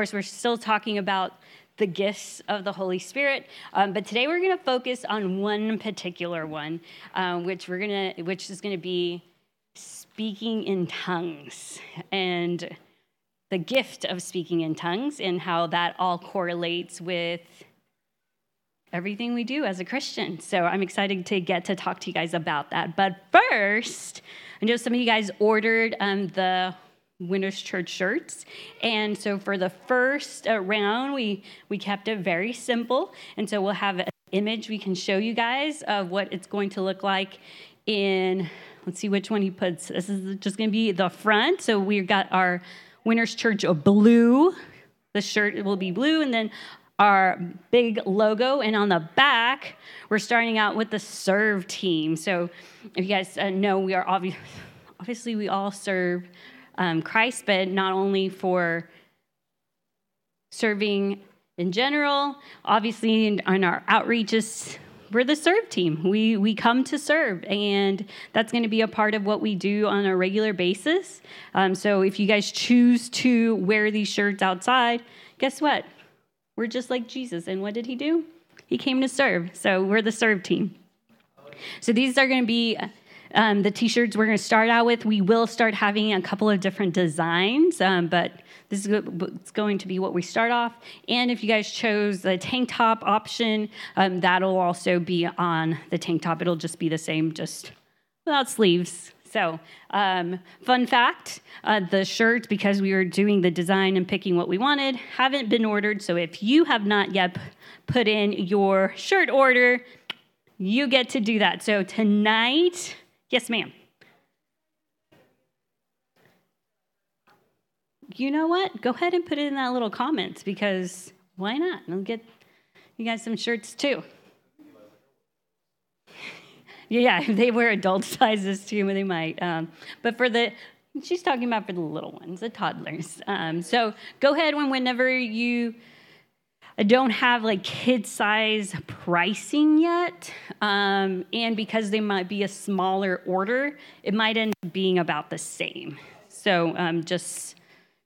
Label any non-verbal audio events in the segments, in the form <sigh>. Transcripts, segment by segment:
course, we're still talking about the gifts of the Holy Spirit, um, but today we're going to focus on one particular one, um, which we're going to, which is going to be speaking in tongues and the gift of speaking in tongues and how that all correlates with everything we do as a Christian. So I'm excited to get to talk to you guys about that. But first, I know some of you guys ordered um, the Winners Church shirts. And so for the first uh, round, we, we kept it very simple. And so we'll have an image we can show you guys of what it's going to look like in, let's see which one he puts. This is just going to be the front. So we've got our Winners Church blue. The shirt will be blue. And then our big logo. And on the back, we're starting out with the serve team. So if you guys uh, know, we are <laughs> obviously we all serve um, Christ, but not only for serving in general, obviously in, in our outreaches, we're the serve team. We, we come to serve, and that's going to be a part of what we do on a regular basis. Um, so if you guys choose to wear these shirts outside, guess what? We're just like Jesus. And what did he do? He came to serve. So we're the serve team. So these are going to be um, the t-shirts we're going to start out with. We will start having a couple of different designs, um, but this is going to be what we start off. And if you guys chose the tank top option, um, that'll also be on the tank top. It'll just be the same, just without sleeves. So, um, fun fact uh, the shirts, because we were doing the design and picking what we wanted, haven't been ordered. So, if you have not yet put in your shirt order, you get to do that. So, tonight, Yes, ma'am. You know what? Go ahead and put it in that little comment because why not? We'll get you guys some shirts too. <laughs> yeah, <laughs> they wear adult <laughs> sizes too, they might. Um, but for the, she's talking about for the little ones, the toddlers. Um, so go ahead when whenever you Don't have like kid size pricing yet. Um, and because they might be a smaller order, it might end up being about the same. So um, just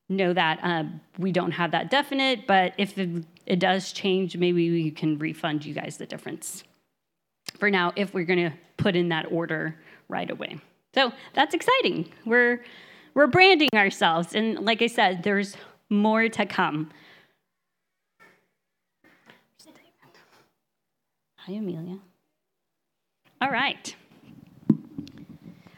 know that uh, we don't have that definite, but if it, it does change, maybe we can refund you guys the difference for now if we're going to put in that order right away. So that's exciting. We're we're branding ourselves and like I said, there's more to come. Hi, Amelia. All right.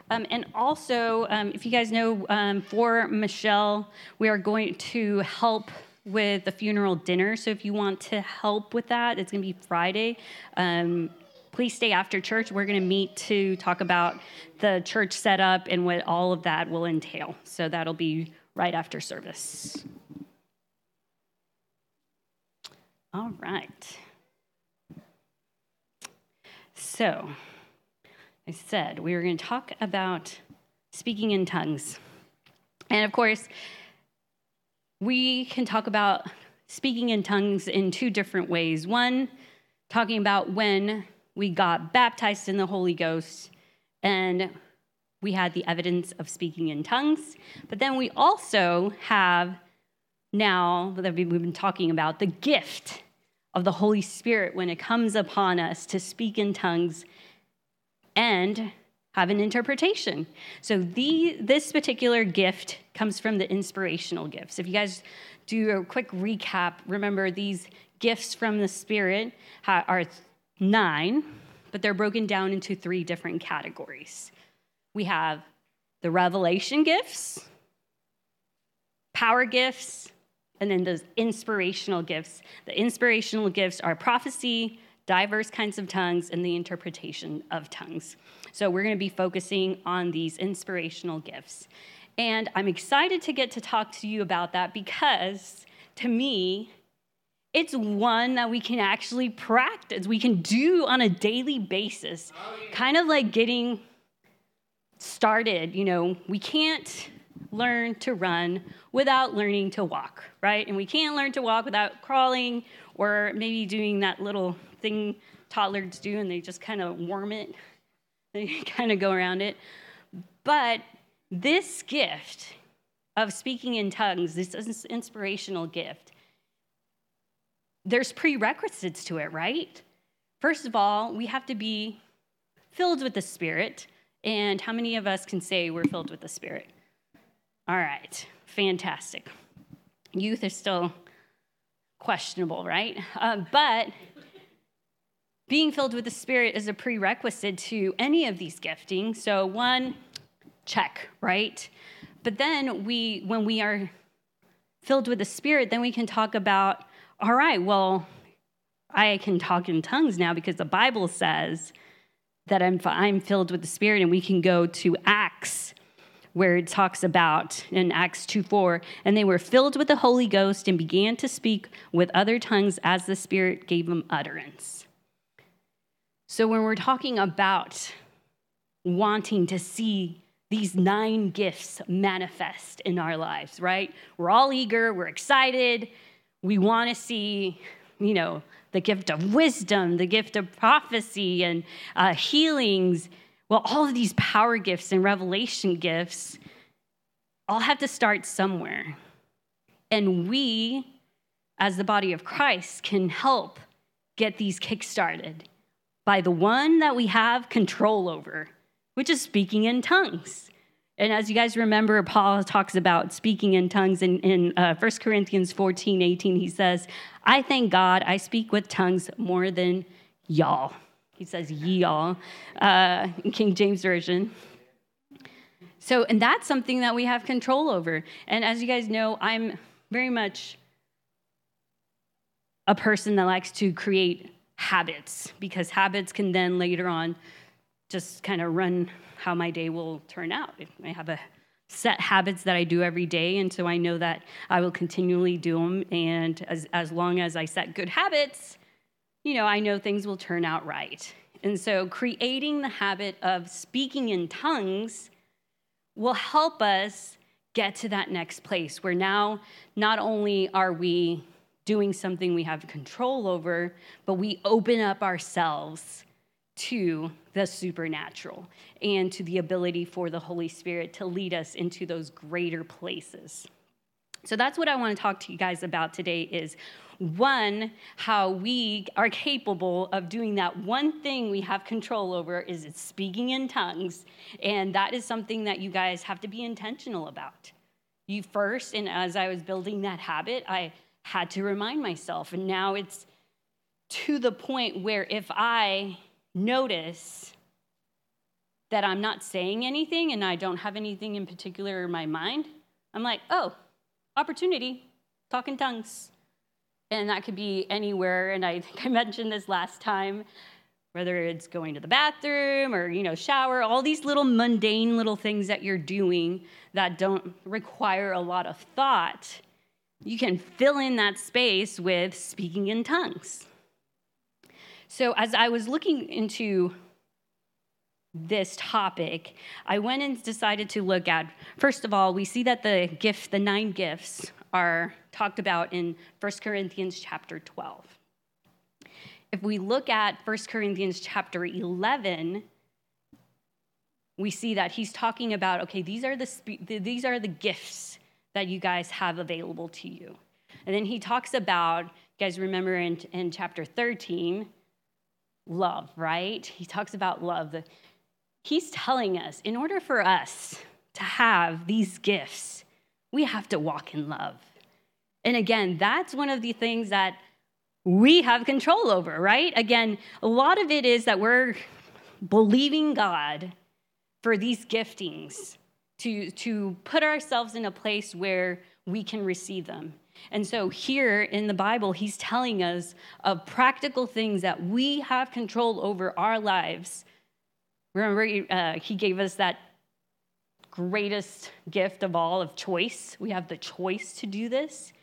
Um, and also, um, if you guys know, um, for Michelle, we are going to help with the funeral dinner. So if you want to help with that, it's going to be Friday. Um, please stay after church. We're going to meet to talk about the church setup and what all of that will entail. So that'll be right after service. All right. So, I said we were going to talk about speaking in tongues. And of course, we can talk about speaking in tongues in two different ways. One, talking about when we got baptized in the Holy Ghost and we had the evidence of speaking in tongues. But then we also have now that we've been talking about the gift of the Holy Spirit when it comes upon us to speak in tongues and have an interpretation. So the this particular gift comes from the inspirational gifts. If you guys do a quick recap, remember these gifts from the Spirit are nine, but they're broken down into three different categories. We have the revelation gifts, power gifts, and then those inspirational gifts. The inspirational gifts are prophecy, diverse kinds of tongues, and the interpretation of tongues. So we're going to be focusing on these inspirational gifts. And I'm excited to get to talk to you about that because to me, it's one that we can actually practice, we can do on a daily basis, oh, kind of like getting started. You know, we can't learn to run without learning to walk, right? And we can't learn to walk without crawling or maybe doing that little thing toddlers do and they just kind of warm it. <laughs> They kind of go around it. But this gift of speaking in tongues, this inspirational gift, there's prerequisites to it, right? First of all, we have to be filled with the Spirit. And how many of us can say we're filled with the Spirit? All right, fantastic. Youth is still questionable, right? Uh, but being filled with the Spirit is a prerequisite to any of these giftings. So, one, check, right? But then we, when we are filled with the Spirit, then we can talk about, all right, well, I can talk in tongues now because the Bible says that I'm, I'm filled with the Spirit, and we can go to where it talks about in Acts 2 4, and they were filled with the Holy Ghost and began to speak with other tongues as the Spirit gave them utterance. So when we're talking about wanting to see these nine gifts manifest in our lives, right? We're all eager, we're excited, we want to see, you know, the gift of wisdom, the gift of prophecy, and uh, healings. Well, all of these power gifts and revelation gifts all have to start somewhere. And we, as the body of Christ, can help get these kickstarted by the one that we have control over, which is speaking in tongues. And as you guys remember, Paul talks about speaking in tongues in, in uh, 1 Corinthians 14 18. He says, I thank God I speak with tongues more than y'all. He says, ye all, uh, in King James Version. So, and that's something that we have control over. And as you guys know, I'm very much a person that likes to create habits because habits can then later on just kind of run how my day will turn out. I have a set habits that I do every day, and so I know that I will continually do them. And as, as long as I set good habits, you know, I know things will turn out right. And so creating the habit of speaking in tongues will help us get to that next place where now not only are we doing something we have control over, but we open up ourselves to the supernatural and to the ability for the Holy Spirit to lead us into those greater places. So that's what I want to talk to you guys about today is one how we are capable of doing that one thing we have control over is it's speaking in tongues and that is something that you guys have to be intentional about. You first and as I was building that habit I had to remind myself and now it's to the point where if I notice that I'm not saying anything and I don't have anything in particular in my mind, I'm like, oh, opportunity, talk in tongues. And that could be anywhere. And I think I mentioned this last time, whether it's going to the bathroom or, you know, shower, all these little mundane little things that you're doing that don't require a lot of thought, you can fill in that space with speaking in tongues. So, as I was looking into this topic, I went and decided to look at, first of all, we see that the gift, the nine gifts, are talked about in 1 Corinthians chapter 12. If we look at 1 Corinthians chapter 11, we see that he's talking about okay these are the these are the gifts that you guys have available to you and then he talks about you guys remember in, in chapter 13 love, right? He talks about love. He's telling us in order for us to have these gifts, we have to walk in love. And again, that's one of the things that we have control over, right? Again, a lot of it is that we're believing God for these giftings to, to put ourselves in a place where we can receive them. And so, here in the Bible, he's telling us of practical things that we have control over our lives. Remember, uh, he gave us that greatest gift of all of choice. We have the choice to do this.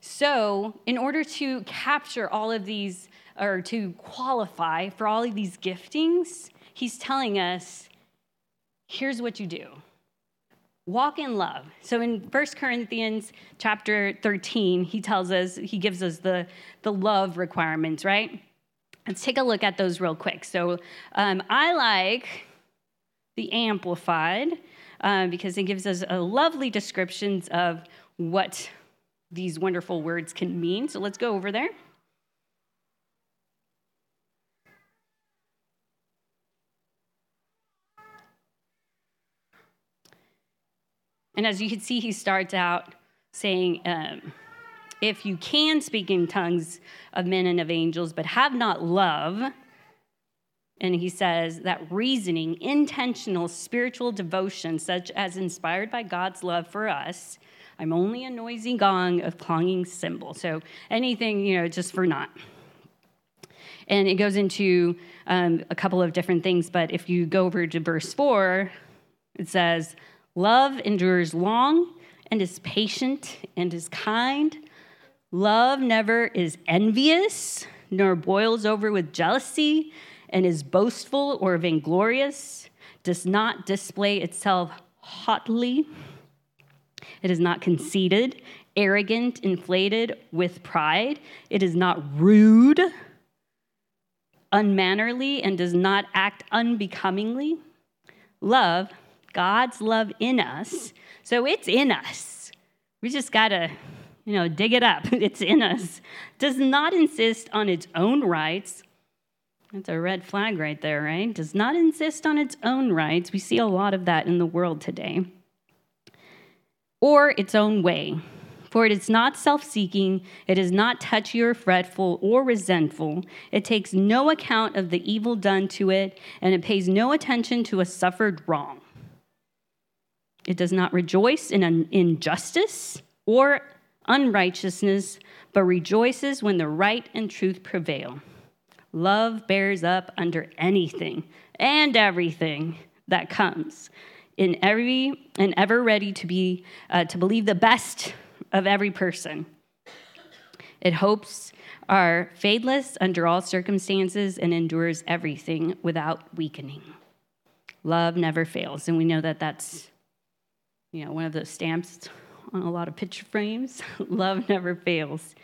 So, in order to capture all of these, or to qualify for all of these giftings, he's telling us here's what you do. Walk in love. So in 1 corinthians chapter 13 he tells us he gives us the the love requirements right? Let's take a look at those real quick. So um, i like the amplified uh, because it gives us a lovely descriptions of what these wonderful words can mean. So let's go over there. And as you can see, he starts out saying, um, If you can speak in tongues of men and of angels, but have not love, and he says that reasoning, intentional spiritual devotion, such as inspired by God's love for us, I'm only a noisy gong of clanging cymbal. So anything, you know, just for naught. And it goes into um, a couple of different things, but if you go over to verse four, it says, Love endures long and is patient and is kind. Love never is envious, nor boils over with jealousy, and is boastful or vainglorious, does not display itself haughtily. It is not conceited, arrogant, inflated with pride. It is not rude, unmannerly, and does not act unbecomingly. Love God's love in us. So it's in us. We just got to, you know, dig it up. <laughs> It's in us. Does not insist on its own rights. That's a red flag right there, right? Does not insist on its own rights. We see a lot of that in the world today. Or its own way. For it is not self seeking, it is not touchy or fretful or resentful. It takes no account of the evil done to it, and it pays no attention to a suffered wrong. It does not rejoice in an injustice or unrighteousness, but rejoices when the right and truth prevail. Love bears up under anything and everything that comes, in every and ever ready to be uh, to believe the best of every person. It hopes are faithless under all circumstances and endures everything without weakening. Love never fails, and we know that that's you know, one of those stamps on a lot of picture frames. <laughs> Love never fails.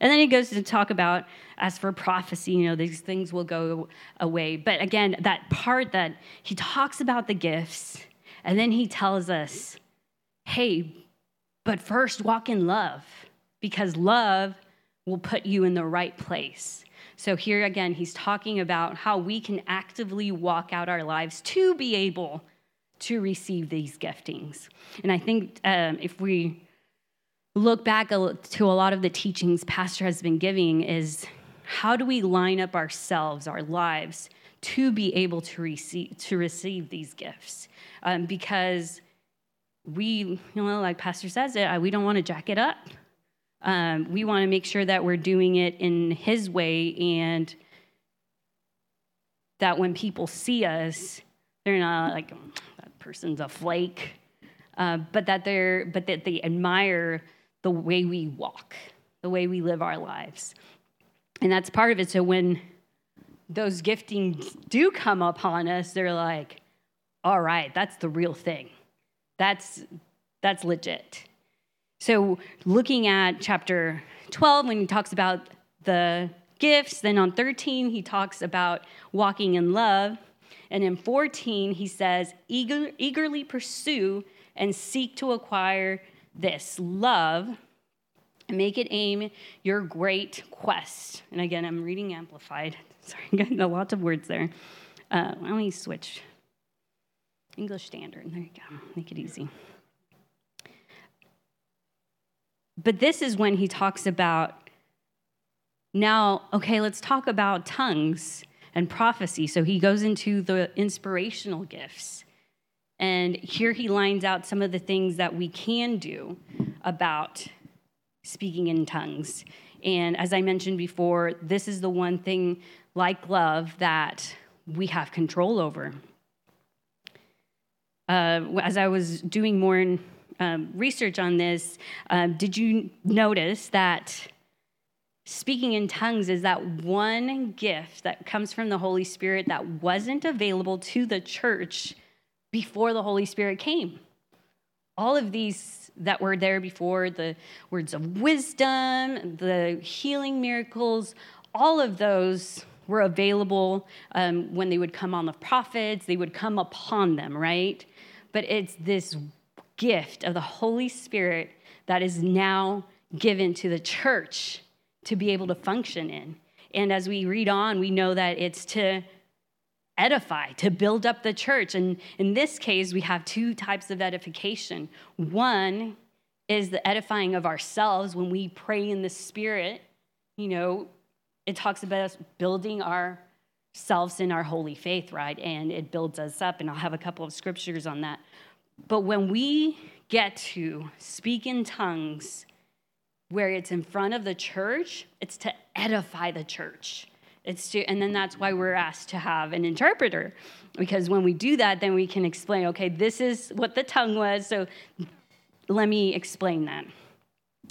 And then he goes to talk about, as for prophecy, you know, these things will go away. But again, that part that he talks about the gifts, and then he tells us, hey, but first walk in love, because love will put you in the right place. So here again, he's talking about how we can actively walk out our lives to be able to receive these giftings. And I think um, if we look back to a lot of the teachings Pastor has been giving, is how do we line up ourselves, our lives, to be able to receive to receive these gifts? Um, because we, you know, like Pastor says it, we don't want to jack it up. Um, we want to make sure that we're doing it in His way, and that when people see us, they're not like, that person's a flake, uh, but that they're but that they admire the way we walk, the way we live our lives, and that's part of it. So when those giftings do come upon us, they're like, all right, that's the real thing. That's that's legit. So looking at chapter 12 when he talks about the gifts, then on 13 he talks about walking in love. And in 14, he says, Eager, eagerly pursue and seek to acquire this love make it aim your great quest. And again, I'm reading Amplified. <laughs> Sorry, I'm getting a lot of words there. Uh, why don't switch? English Standard. There you go. Make it easy. But this is when he talks about now, okay, let's talk about tongues and prophecy. So he goes into the inspirational gifts. And here he lines out some of the things that we can do about speaking in tongues. And as I mentioned before, this is the one thing, like love, that we have control over. Uh, as I was doing more um, research on this, uh, did you notice that Speaking in tongues is that one gift that comes from the Holy Spirit that wasn't available to the church before the Holy Spirit came. All of these that were there before the words of wisdom, the healing miracles, all of those were available um, when they would come on the prophets, they would come upon them, right? But it's this gift of the Holy Spirit that is now given to the church to be able to function in. And as we read on, we know that it's to edify, to build up the church. And in this case, we have two types of edification. One is the edifying of ourselves when we pray in the Spirit. You know, it talks about us building ourselves in our holy faith, right? And it builds us up. And I'll have a couple of scriptures on that. But when we get to speak in tongues, where it's in front of the church, it's to edify the church. It's to, and then that's why we're asked to have an interpreter, because when we do that, then we can explain. Okay, this is what the tongue was. So let me explain that.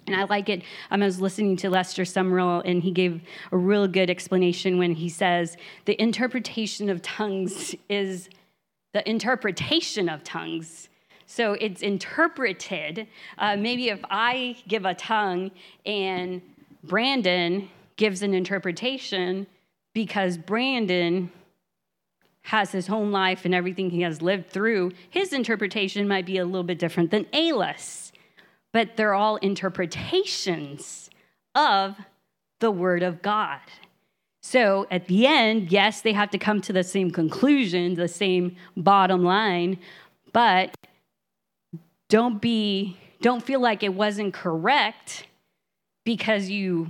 And I like it. Um, I was listening to Lester Sumrall, and he gave a real good explanation when he says the interpretation of tongues is the interpretation of tongues so it's interpreted. Uh, maybe if I give a tongue and Brandon gives an interpretation because Brandon has his own life and everything he has lived through, his interpretation might be a little bit different than Ayla's. But they're all interpretations of the Word of God. So at the end, yes, they have to come to the same conclusion, the same bottom line, but don't be don't feel like it wasn't correct because you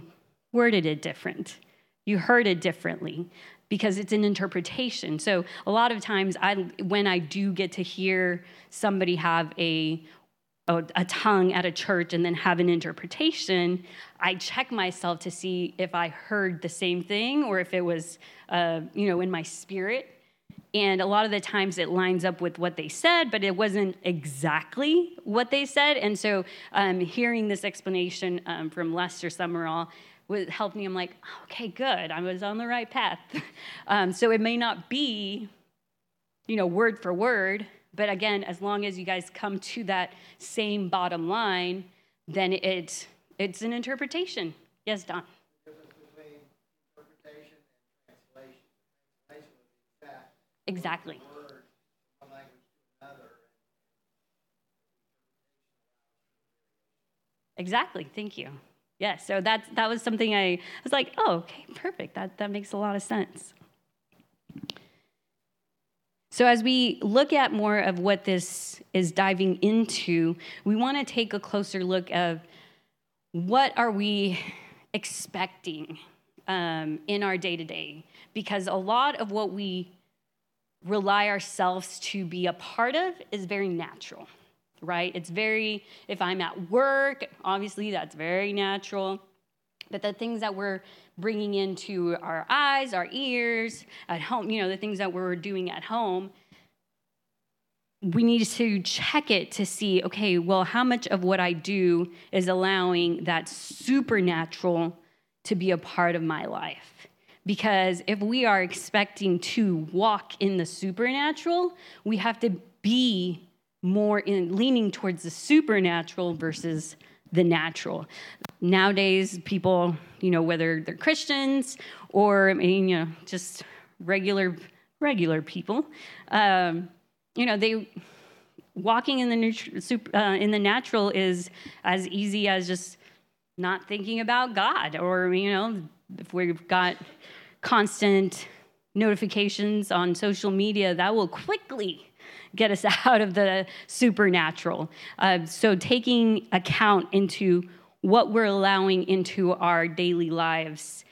worded it different. You heard it differently because it's an interpretation. So a lot of times I when I do get to hear somebody have a a, a tongue at a church and then have an interpretation, I check myself to see if I heard the same thing or if it was, uh, you know, in my spirit. And a lot of the times it lines up with what they said, but it wasn't exactly what they said. And so um, hearing this explanation um, from Lester Sumrall was helped me. I'm like, okay, good. I was on the right path. <laughs> um, so it may not be, you know, word for word, but again, as long as you guys come to that same bottom line, then it, it's an interpretation. Yes, Don. Exactly. Exactly. Thank you. Yeah, so that's that was something I, I was like, oh, okay, perfect. That that makes a lot of sense. So as we look at more of what this is diving into, we want to take a closer look of what are we expecting um, in our day to day, because a lot of what we rely ourselves to be a part of is very natural, right? It's very, if I'm at work, obviously that's very natural. But the things that we're bringing into our eyes, our ears, at home, you know, the things that we're doing at home, we need to check it to see okay, well, how much of what I do is allowing that supernatural to be a part of my life? Because if we are expecting to walk in the supernatural, we have to be more in leaning towards the supernatural versus the natural. Nowadays, people, you know, whether they're Christians or I mean, you know, just regular regular people, um, you know, they walking in the uh, in the natural is as easy as just not thinking about God, or you know, if we've got constant notifications on social media, that will quickly get us <laughs> out of the supernatural. Uh, so, taking account into what we're allowing into our daily lives,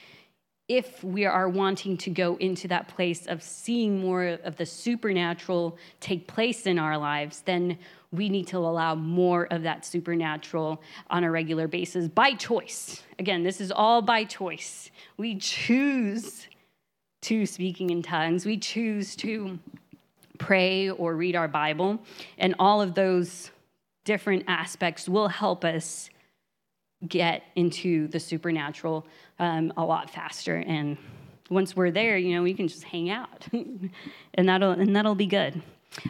if we are wanting to go into that place of seeing more of the supernatural take place in our lives, then we need to allow more of that supernatural on a regular basis by choice. Again, this is all by choice. We choose to speaking in tongues, we choose to pray or read our Bible, and all of those different aspects will help us get into the supernatural um, a lot faster and once we're there you know we can just hang out <laughs> and that'll and that'll be good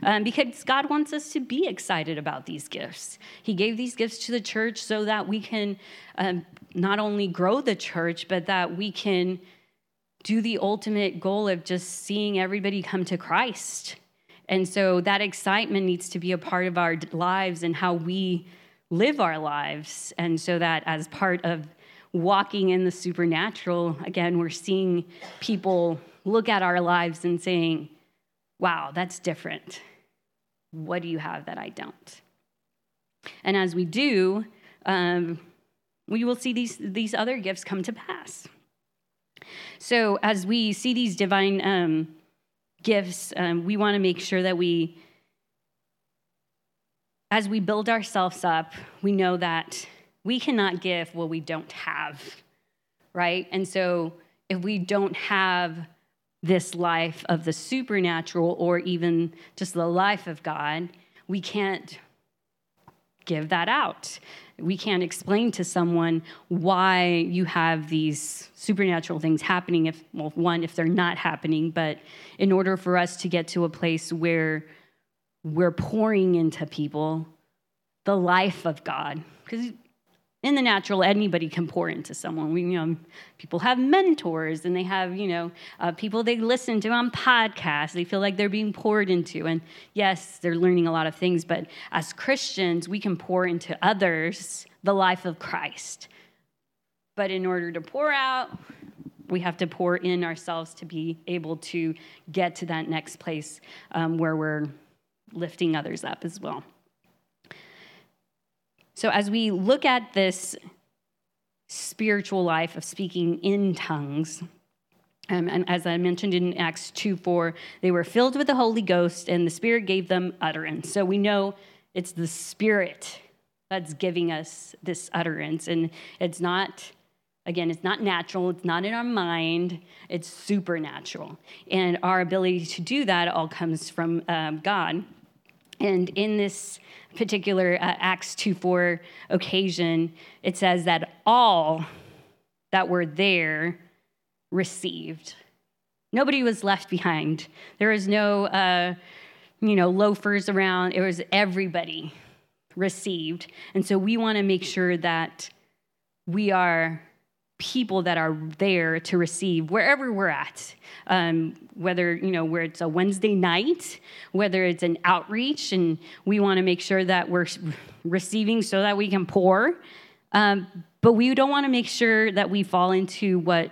um, because God wants us to be excited about these gifts. He gave these gifts to the church so that we can um, not only grow the church, but that we can do the ultimate goal of just seeing everybody come to Christ. And so that excitement needs to be a part of our lives and how we live our lives. And so that as part of walking in the supernatural, again, we're seeing people look at our lives and saying, wow, that's different. What do you have that I don't? And as we do, um, we will see these, these other gifts come to pass. So, as we see these divine um, gifts, um, we want to make sure that we, as we build ourselves up, we know that we cannot give what we don't have, right? And so, if we don't have this life of the supernatural or even just the life of God, we can't give that out. We can't explain to someone why you have these supernatural things happening if, well, one, if they're not happening, but in order for us to get to a place where we're pouring into people the life of God, because in the natural, anybody can pour into someone. We, you know, people have mentors and they have, you know, uh, people they listen to on podcasts. They feel like they're being poured into. And yes, they're learning a lot of things, but as Christians, we can pour into others the life of Christ. But in order to pour out, we have to pour in ourselves to be able to get to that next place um, where we're lifting others up as well. So, as we look at this spiritual life of speaking in tongues, um, and as I mentioned in Acts 2 4, they were filled with the Holy Ghost and the Spirit gave them utterance. So we know it's the Spirit that's giving us this utterance. And it's not, again, it's not natural, it's not in our mind, it's supernatural. And our ability to do that all comes from um, God. And in this particular uh, Acts 2 4 occasion, it says that all that were there received. Nobody was left behind. There was no, uh, you know, loafers around. It was everybody received. And so we want to make sure that we are people that are there to receive wherever we're at um, whether you know where it's a wednesday night whether it's an outreach and we want to make sure that we're receiving so that we can pour. Um, but we don't want to make sure that we fall into what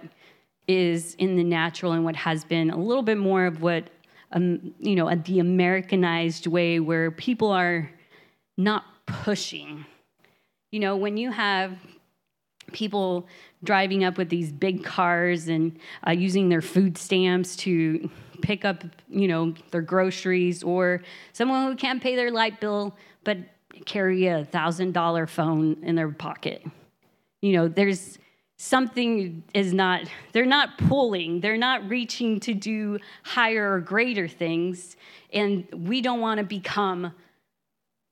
is in the natural and what has been a little bit more of what um, you know the americanized way where people are not pushing. You know when you have people driving up with these big cars and uh, using their food stamps to pick up, you know, their groceries, or someone who can't pay their light bill but carry a thousand dollar phone in their pocket. You know, there's something is not they're not pulling they're not reaching to do higher or greater things and we don't want to become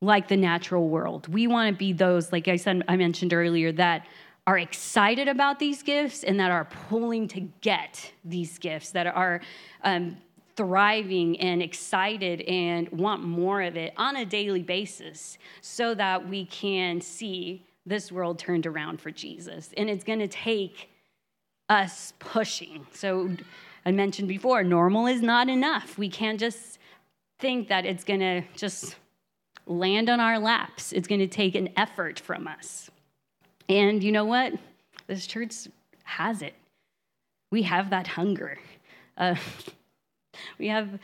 like the natural world we want to be those like i said i mentioned earlier that are excited about these gifts and that are pulling to get these gifts, that are um, thriving and excited and want more of it on a daily basis so that we can see this world turned around for Jesus. And it's going to take us pushing. So I mentioned before, normal is not enough. We can't just think that it's going to just land on our laps. It's going to take an effort from us. And you know what? This church has it. We have that hunger. Uh, <laughs> we have.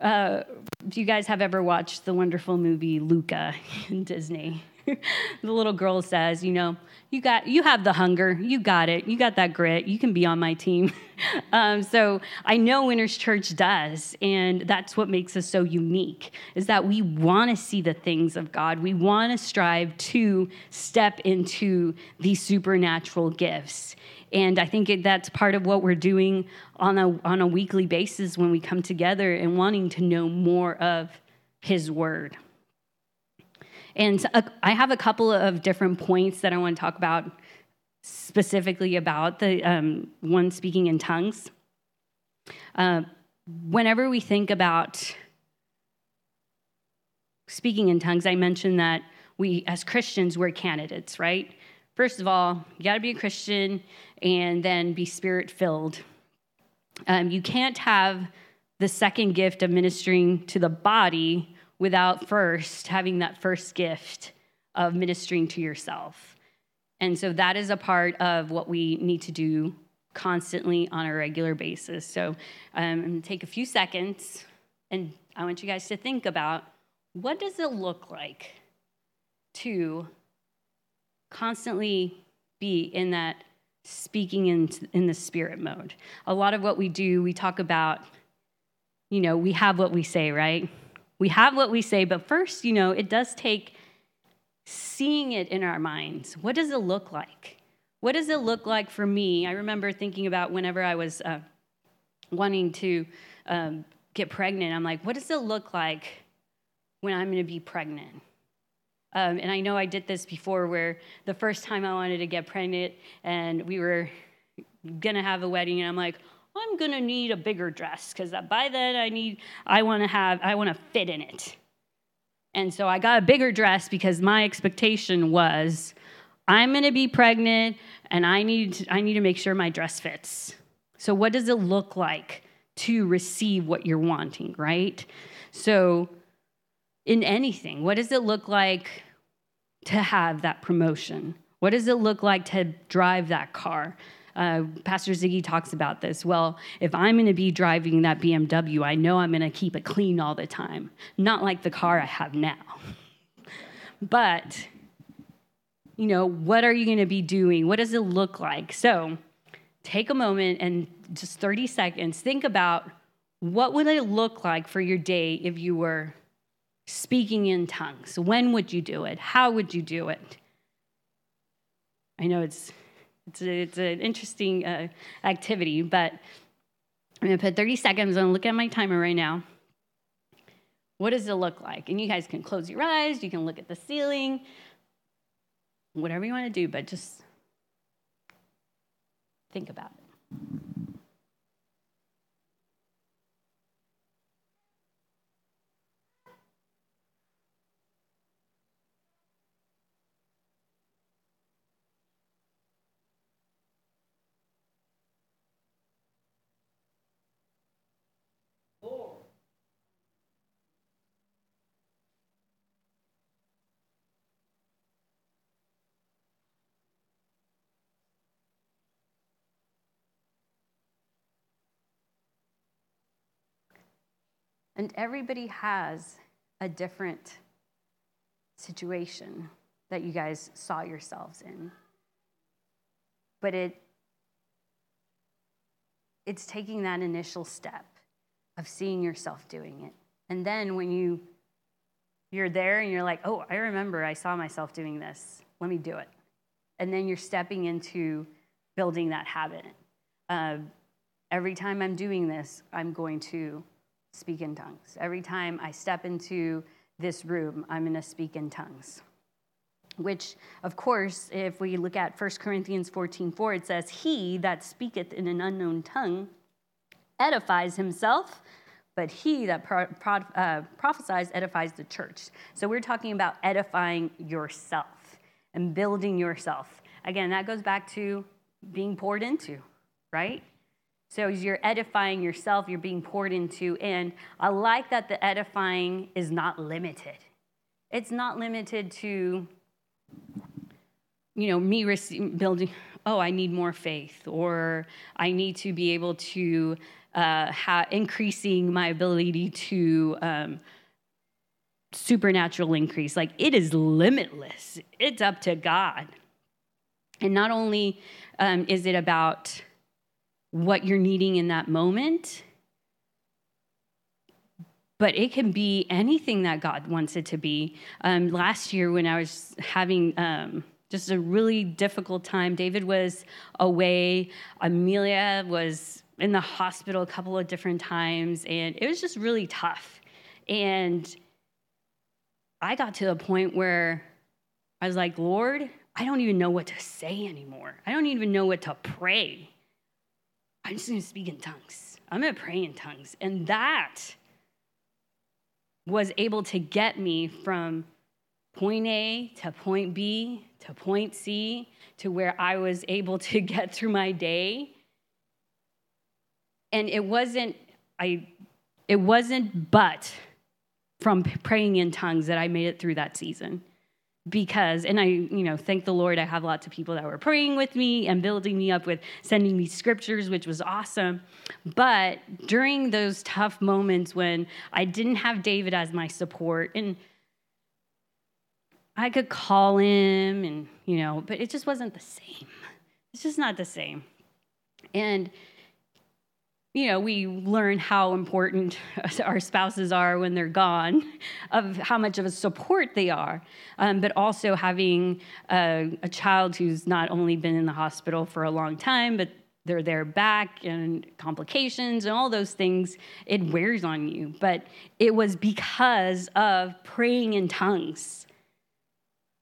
Uh, do you guys have ever watched the wonderful movie Luca <laughs> in Disney? <laughs> the little girl says, you know, you got, you have the hunger, you got it, you got that grit, you can be on my team. <laughs> um, so I know Winners Church does, and that's what makes us so unique, is that we want to see the things of God. We want to strive to step into these supernatural gifts. And I think it, that's part of what we're doing on a, on a weekly basis when we come together and wanting to know more of His Word. And I have a couple of different points that I want to talk about specifically about the um, one speaking in tongues. Uh, whenever we think about speaking in tongues, I mentioned that we, as Christians, we're candidates, right? First of all, you got to be a Christian and then be spirit filled. Um, you can't have the second gift of ministering to the body without first having that first gift of ministering to yourself. And so that is a part of what we need to do constantly on a regular basis. So um, I'm going to take a few seconds and I want you guys to think about what does it look like to constantly be in that speaking in, in the spirit mode. A lot of what we do, we talk about, you know, we have what we say, right? We have what we say, but first, you know, it does take seeing it in our minds. What does it look like? What does it look like for me? I remember thinking about whenever I was uh, wanting to um, get pregnant, I'm like, what does it look like when I'm to be pregnant? Um, and I know I did this before where the first time I wanted to get pregnant and we were to have a wedding, and I'm like, I'm to need a bigger dress because by then I need, I want to have, I want to fit in it. And so I got a bigger dress because my expectation was I'm to be pregnant and I need, I need to make sure my dress fits. So, what does it look like to receive what you're wanting, right? So, in anything, what does it look like to have that promotion? What does it look like to drive that car? Uh, Pastor Ziggy talks about this. Well, if I'm going to be driving that BMW, I know I'm going to keep it clean all the time, not like the car I have now. but, you know, what are you going to be doing? What does it look like? So take a moment and just 30 seconds, think about what would it look like for your day if you were speaking in tongues. When would you do it? How would you do it? I know it's it's, a, it's an interesting uh, activity, but I'm to put 30 seconds and look at my timer right now. What does it look like? And you guys can close your eyes, you can look at the ceiling, whatever you want to do, but just think about it. And everybody has a different situation that you guys saw yourselves in. But it it's taking that initial step of seeing yourself doing it. And then when you you're there and you're like, "Oh, I remember I saw myself doing this. Let me do it." And then you're stepping into building that habit. Uh, every time I'm doing this, I'm going to speak in tongues. Every time I step into this room, I'm going to speak in tongues. Which, of course, if we look at 1 Corinthians 14 4, it says, He that speaketh in an unknown tongue edifies himself, but he that pro- pro- uh, prophesies edifies the church. So we're talking about edifying yourself and building yourself. Again, that goes back to being poured into, right? So as you're edifying yourself, you're being poured into. And I like that the edifying is not limited. It's not limited to, you know, me building, oh, I need more faith, or I need to be able to uh, increasing my ability to um, supernatural increase. Like it is limitless. It's up to God. And not only um, is it about what you're needing in that moment. But it can be anything that God wants it to be. Um, last year, when I was having um, just a really difficult time, David was away, Amelia was in the hospital a couple of different times, and it was just really tough. And I got to the point where I was like, Lord, I don't even know what to say anymore. I don't even know what to pray. I'm just going to speak in tongues. I'm going to pray in tongues. And that was able to get me from point A to point B to point C to where I was able to <laughs> get through my day. And it wasn't, I it wasn't but from praying in tongues that I made it through that season. Because, and I, you know, thank the Lord, I have lots of people that were praying with me and building me up with sending me scriptures, which was awesome. But during those tough moments when I didn't have David as my support, and I could call him and, you know, but it just wasn't the same. It's just not the same. And you know, we learn how important <laughs> our spouses are when they're gone, of how much of a support they are. Um, but also having a, a, child who's not only been in the hospital for a long time, but they're there back and complications and all those things, it wears on you. But it was because of praying in tongues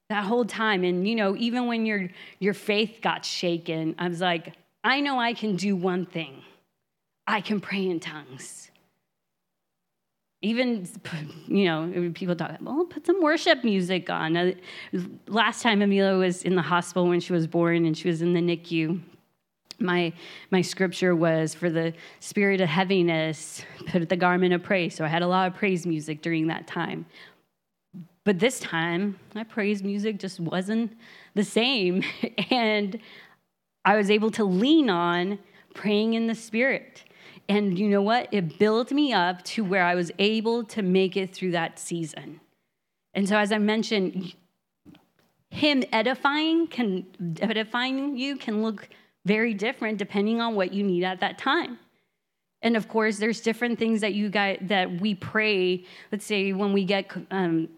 that whole time. And, you know, even when your, your faith got shaken, I was like, I know I can do one thing I can pray in tongues. Even, you know, people talk, well, put some worship music on. Last time Amelia was in the hospital when she was born and she was in the NICU, my, my scripture was for the spirit of heaviness, put the garment of praise. So I had a lot of praise music during that time. But this time, my praise music just wasn't the same. <laughs> And I was able to lean on praying in the spirit. And you know what? It built me up to where I was able to make it through that season. And so, as I mentioned, him edifying can edifying you can look very different depending on what you need at that time. And of course, there's different things that you guys that we pray. Let's say when we get um,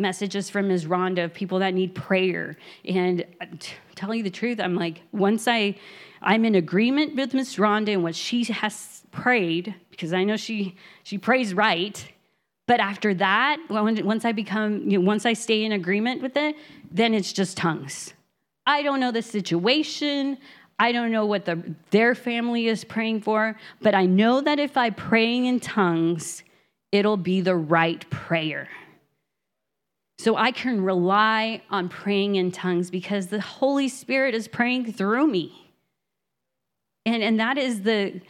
messages from Ms. Rhonda of people that need prayer. And uh, telling you the truth, I'm like, once I I'm in agreement with Ms. Rhonda and what she has prayed because I know she she prays right. But after that, once I become, you know, once I stay in agreement with it, then it's just tongues. I don't know the situation. I don't know what the, their family is praying for, but I know that if I praying in tongues, it'll be the right prayer. So I can rely on praying in tongues because the Holy Spirit is praying through me. And, and that is the,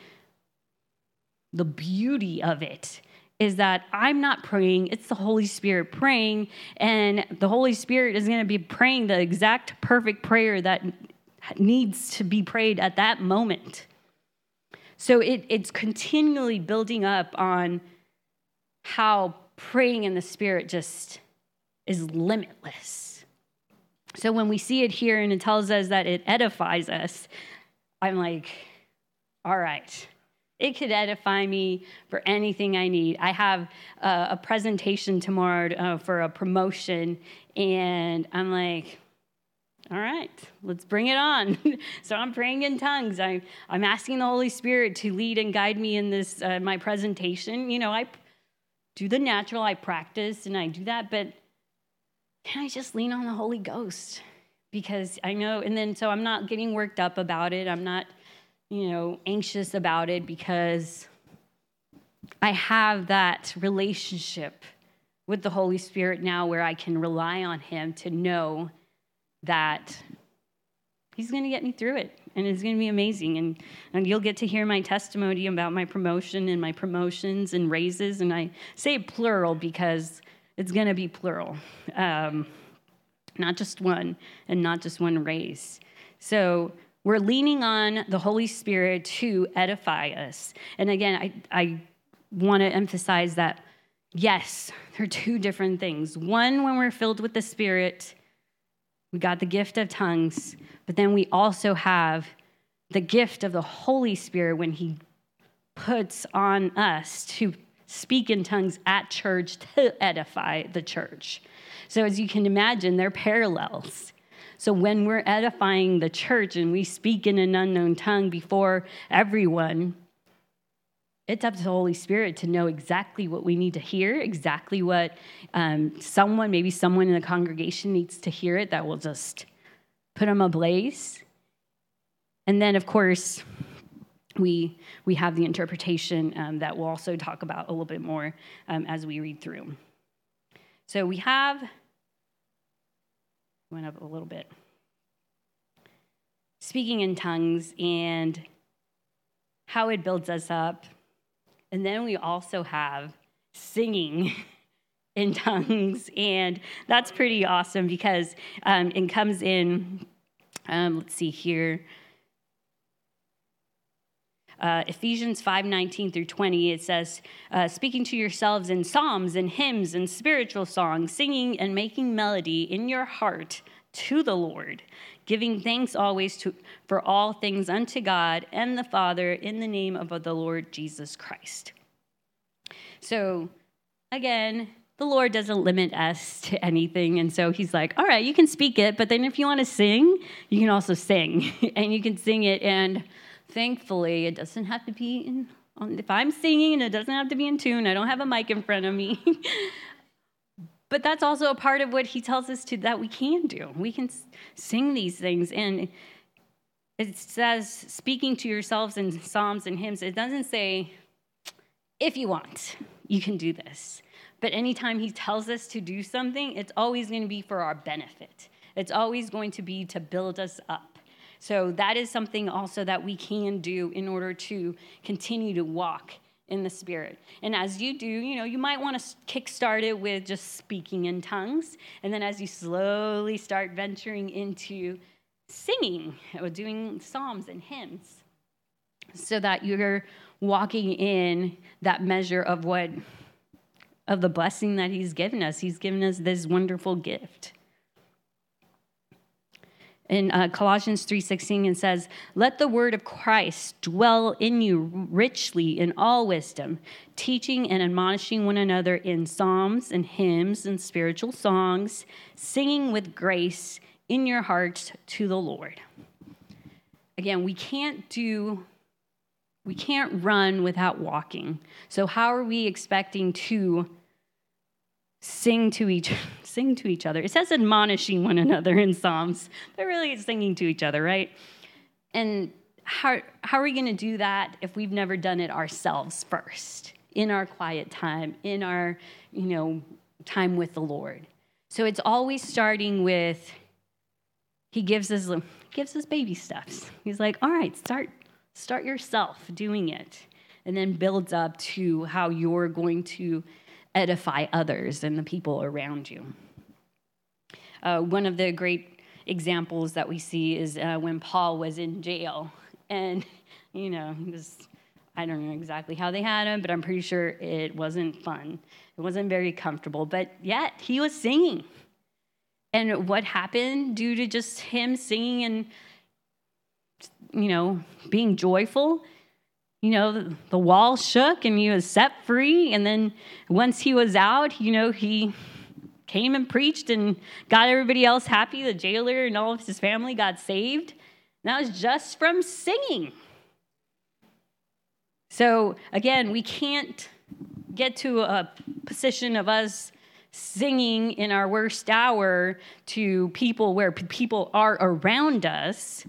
the beauty of it is that I'm not praying, it's the Holy Spirit praying, and the Holy Spirit is going to be praying the exact perfect prayer that needs to be prayed at that moment. So it, it's continually building up on how praying in the Spirit just is limitless. So when we see it here and it tells us that it edifies us, I'm like, all right. It could edify me for anything I need. I have a presentation tomorrow uh, for a promotion, and I'm like, all right, let's bring it on. <laughs> so I'm praying in tongues. I, I'm asking the Holy Spirit to lead and guide me in this, uh, my presentation. You know, I do the natural, I practice and I do that, but can I just lean on the Holy Ghost? Because I know, and then so I'm not getting worked up about it. I'm not you know, anxious about it because I have that relationship with the Holy Spirit now where I can rely on Him to know that He's going to get me through it and it's going to be amazing. And, and you'll get to hear my testimony about my promotion and my promotions and raises. And I say plural because it's going to be plural, um, not just one and not just one race. So we're leaning on the Holy Spirit to edify us. And again, I, I want to emphasize that yes, they're two different things. One, when we're filled with the Spirit, we got the gift of tongues, but then we also have the gift of the Holy Spirit when He puts on us to speak in tongues at church to edify the church. So, as you can imagine, they're parallels. So when we're edifying the church and we speak in an unknown tongue before everyone, it's up to the Holy Spirit to know exactly what we need to hear, exactly what um, someone, maybe someone in the congregation needs to hear it that will just put them ablaze. And then, of course, we, we have the interpretation um, that we'll also talk about a little bit more um, as we read through. So we have went up a little bit. Speaking in tongues and how it builds us up. And then we also have singing <laughs> in tongues. And that's pretty awesome because um, it comes in, um, let's see here. Uh, Ephesians 5 19 through 20, it says, uh, speaking to yourselves in psalms and hymns and spiritual songs, singing and making melody in your heart to the Lord, giving thanks always to, for all things unto God and the Father in the name of the Lord Jesus Christ. So, again, the Lord doesn't limit us to anything. And so he's like, all right, you can speak it, but then if you want to sing, you can also sing. <laughs> and you can sing it. And thankfully, it doesn't have to be in, um, if I'm singing and it doesn't have to be in tune, I don't have a mic in front of me. <laughs> but that's also a part of what he tells us to that we can do. We can sing these things. And it says, speaking to yourselves in psalms and hymns, it doesn't say, if you want, you can do this. But anytime he tells us to do something, it's always going to be for our benefit. It's always going to be to build us up. So that is something also that we can do in order to continue to walk in the spirit. And as you do, you know, you might want to kickstart it with just speaking in tongues, and then as you slowly start venturing into singing or doing psalms and hymns so that you're walking in that measure of what of the blessing that he's given us. He's given us this wonderful gift. In uh, Colossians 3:16 and says, "Let the word of Christ dwell in you richly in all wisdom, teaching and admonishing one another in psalms and hymns and spiritual songs, singing with grace in your hearts to the Lord." Again, we can't do we can't run without walking. So how are we expecting to sing to each <laughs> sing to each other. It says admonishing one another in Psalms, but really it's singing to each other, right? And how, how are we going to do that if we've never done it ourselves first in our quiet time, in our, you know, time with the Lord? So it's always starting with he gives us gives us baby steps. He's like, "All right, start start yourself doing it." And then builds up to how you're going to edify others and the people around you. Uh, one of the great examples that we see is uh, when Paul was in jail. And, you know, was, I don't know exactly how they had him, but I'm pretty sure it wasn't fun. It wasn't very comfortable. But yet, he was singing. And what happened due to just him singing and, you know, being joyful? You know, the wall shook and he was set free. And then once he was out, you know, he came and preached and got everybody else happy. The jailer and all of his family got saved. And that was just from singing. So again, we can't get to a position of us singing in our worst hour to people where people are around us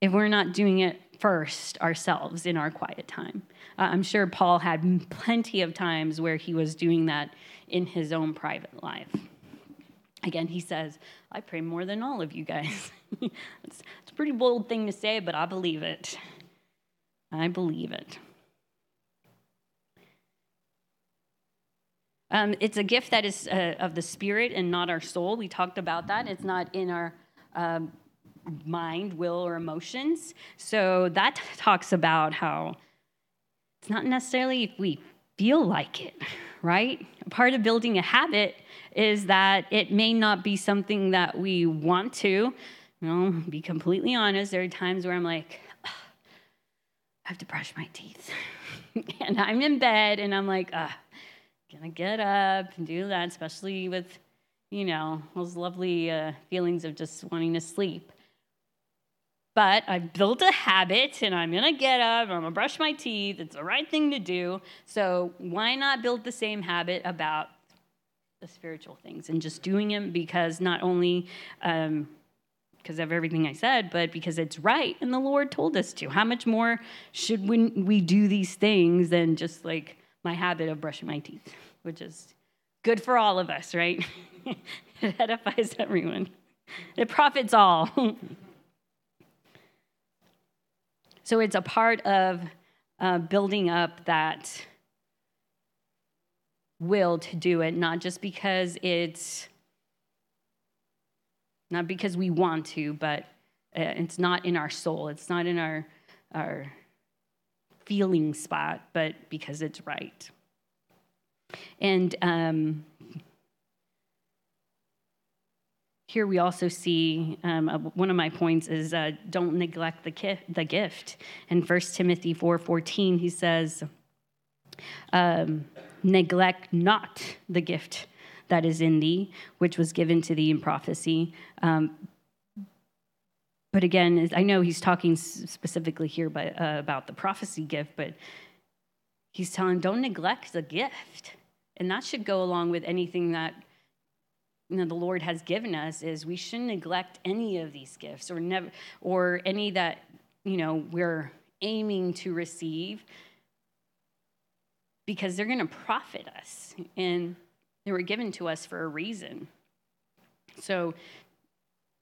if we're not doing it first ourselves in our quiet time. Uh, I'm sure Paul had plenty of times where he was doing that in his own private life. Again, he says, I pray more than all of you guys. <laughs> it's, it's a pretty bold thing to say, but I believe it. I believe it. Um, it's a gift that is uh, of the spirit and not our soul. We talked about that. It's not in our um, mind, will, or emotions. So that talks about how it's not necessarily if we feel like it, right? Part of building a habit is that it may not be something that we want to. You know, be completely honest, there are times where I'm like, I have to brush my teeth. <laughs> and I'm in bed and I'm like, uh, gonna get up and do that, especially with, you know, those lovely uh, feelings of just wanting to sleep. But I've built a habit and I'm gonna get up, I'm gonna brush my teeth, it's the right thing to do. So why not build the same habit about the spiritual things and just doing them because not only um, because of everything I said, but because it's right and the Lord told us to. How much more should we do these things than just like my habit of brushing my teeth, which is good for all of us, right? <laughs> it edifies everyone, it profits all. <laughs> So it's a part of uh, building up that will to do it, not just because it's not because we want to, but uh, it's not in our soul. It's not in our our feeling spot, but because it's right. And um, here we also see um, one of my points is uh, don't neglect the, ki- the gift. In 1 Timothy 4.14, he says, um, neglect not the gift that is in thee, which was given to thee in prophecy. Um, but again, I know he's talking specifically here uh, about the prophecy gift, but he's telling don't neglect the gift. And that should go along with anything that you know the Lord has given us is we shouldn't neglect any of these gifts or never or any that you know we're aiming to receive because they're going to profit us and they were given to us for a reason. So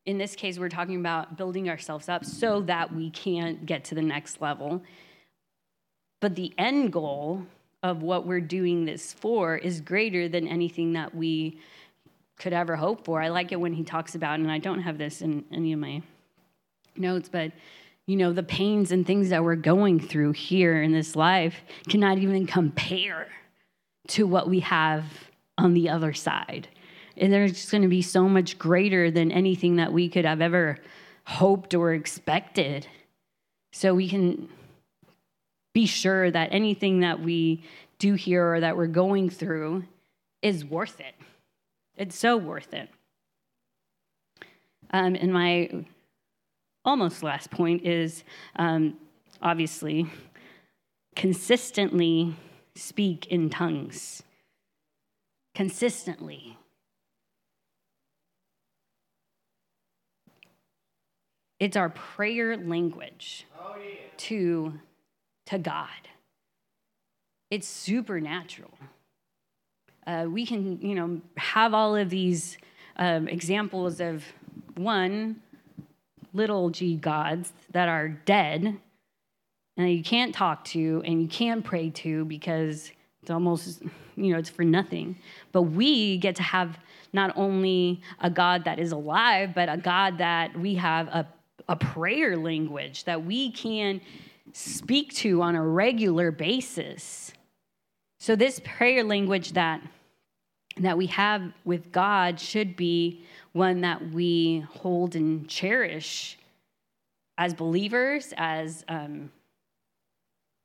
in this case we're talking about building ourselves up so that we can get to the next level. But the end goal of what we're doing this for is greater than anything that we could ever hope for. I like it when he talks about, and I don't have this in any of my notes, but you know, the pains and things that we're going through here in this life cannot even compare to what we have on the other side. And they're just going to be so much greater than anything that we could have ever hoped or expected. So we can be sure that anything that we do here or that we're going through is worth it. It's so worth it. Um, and my almost last point is um, obviously consistently speak in tongues. Consistently. It's our prayer language oh, yeah. to, to God. It's supernatural uh, we can, you know, have all of these um, examples of one little g gods that are dead and you can't talk to and you can't pray to because it's almost, you know, it's for nothing. But we get to have not only a God that is alive, but a God that we have a, a prayer language that we can speak to on a regular basis. So, this prayer language that that we have with God should be one that we hold and cherish as believers, as um,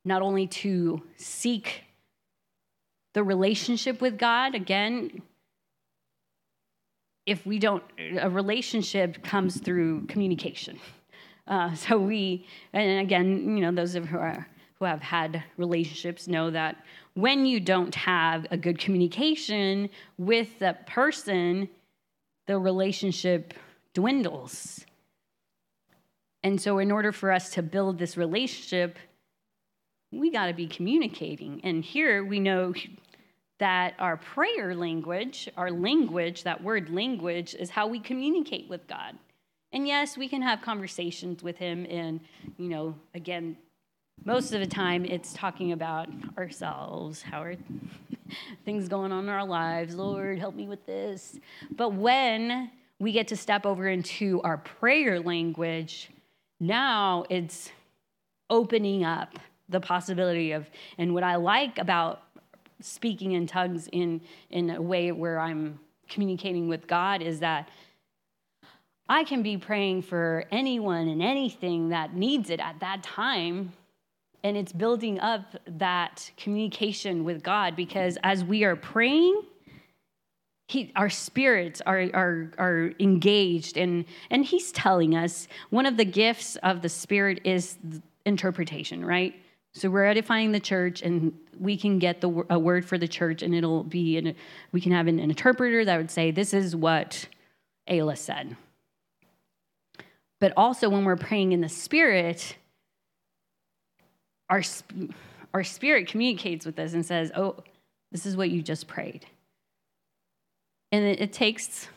not only to seek the relationship with God, again, if we don't, a relationship comes through communication. Uh, so we, and again, you know, those of who are who have had relationships know that when you don't have a good communication with that person, the relationship dwindles. And so, in order for us to build this relationship, we got to be communicating. And here we know that our prayer language, our language, that word language, is how we communicate with God. And yes, we can have conversations with Him, and, you know, again, most of the time it's talking about ourselves how are <laughs> things going on in our lives? Lord help me with this. But when we get to step over into our prayer language now it's opening up the possibility of and what i like about speaking in tongues in in a way where i'm communicating with god is that i can be praying for anyone and anything that needs it at that time and it's building up that communication with God because as we are praying, he, our spirits are, are, are engaged. And, and he's telling us one of the gifts of the spirit is interpretation right? So we're edifying the church and we can get the, a word for the church and it'll be an, we can have an, an interpreter that would say this is what ayla said. But also when we're praying in the spirit our, our spirit communicates with us and says, Oh, this is what you just prayed. And it, it takes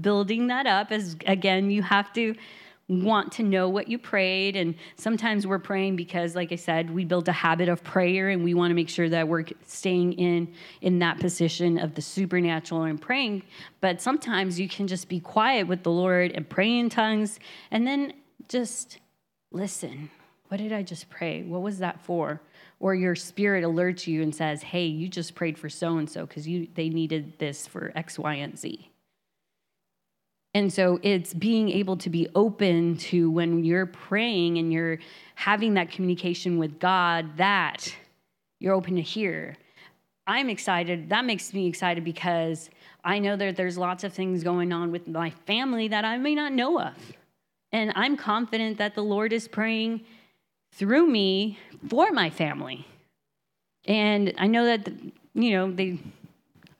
building that up as, again, you have to want to know what you prayed. And sometimes we're praying because, like I said, we built a habit of prayer and we want to make sure that we're staying in, in that position of the supernatural and praying. But sometimes you can just be quiet with the Lord and pray in tongues and then just listen. What did I just pray? What was that for? Or your spirit alerts you and says, "Hey, you just prayed for so and so because they needed this for X, Y, and Z." And so it's being able to be open to when you're praying and you're having that communication with God that you're open to hear. I'm excited. That makes me excited because I know that there's lots of things going on with my family that I may not know of. And I'm confident that the Lord is praying through me for my family. And I know that, you know, they,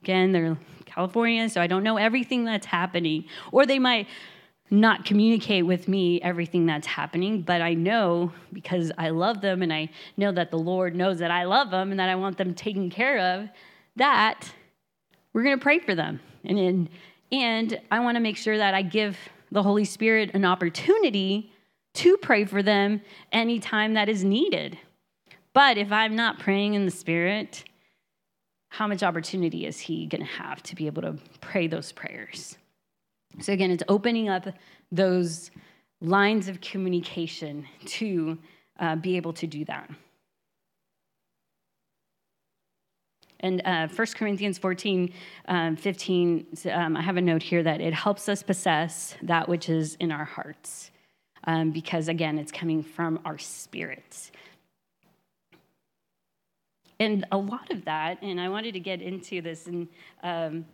again, they're California, so I don't know everything that's happening. Or they might not communicate with me everything that's happening, but I know because I love them and I know that the Lord knows that I love them and that I want them taken care of, that we're going to pray for them. And, in, and I want to make sure that I give the Holy Spirit an opportunity to pray for them anytime that is needed. But if I'm not praying in the Spirit, how much opportunity is he going to have to be able to pray those prayers? So, again, it's opening up those lines of communication to uh, be able to do that. And uh, 1 Corinthians 14, um, 15, um, I have a note here that it helps us possess that which is in our hearts. Um, because again, it's coming from our spirits and a lot of that, and I wanted to get into this, and um,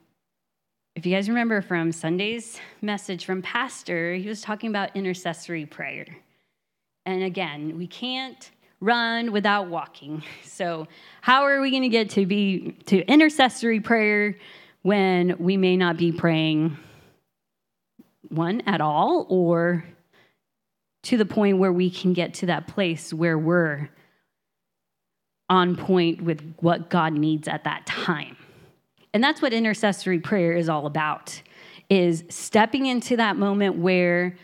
if you guys remember from Sunday's message from Pastor, he was talking about intercessory prayer. And again, we can't run without walking. <laughs> So, how are we going to get to be to intercessory prayer when we may not be praying one at all or to the point where we can get to that place where we're on point with what God needs at that time. And that's what intercessory prayer is all about is stepping into that moment where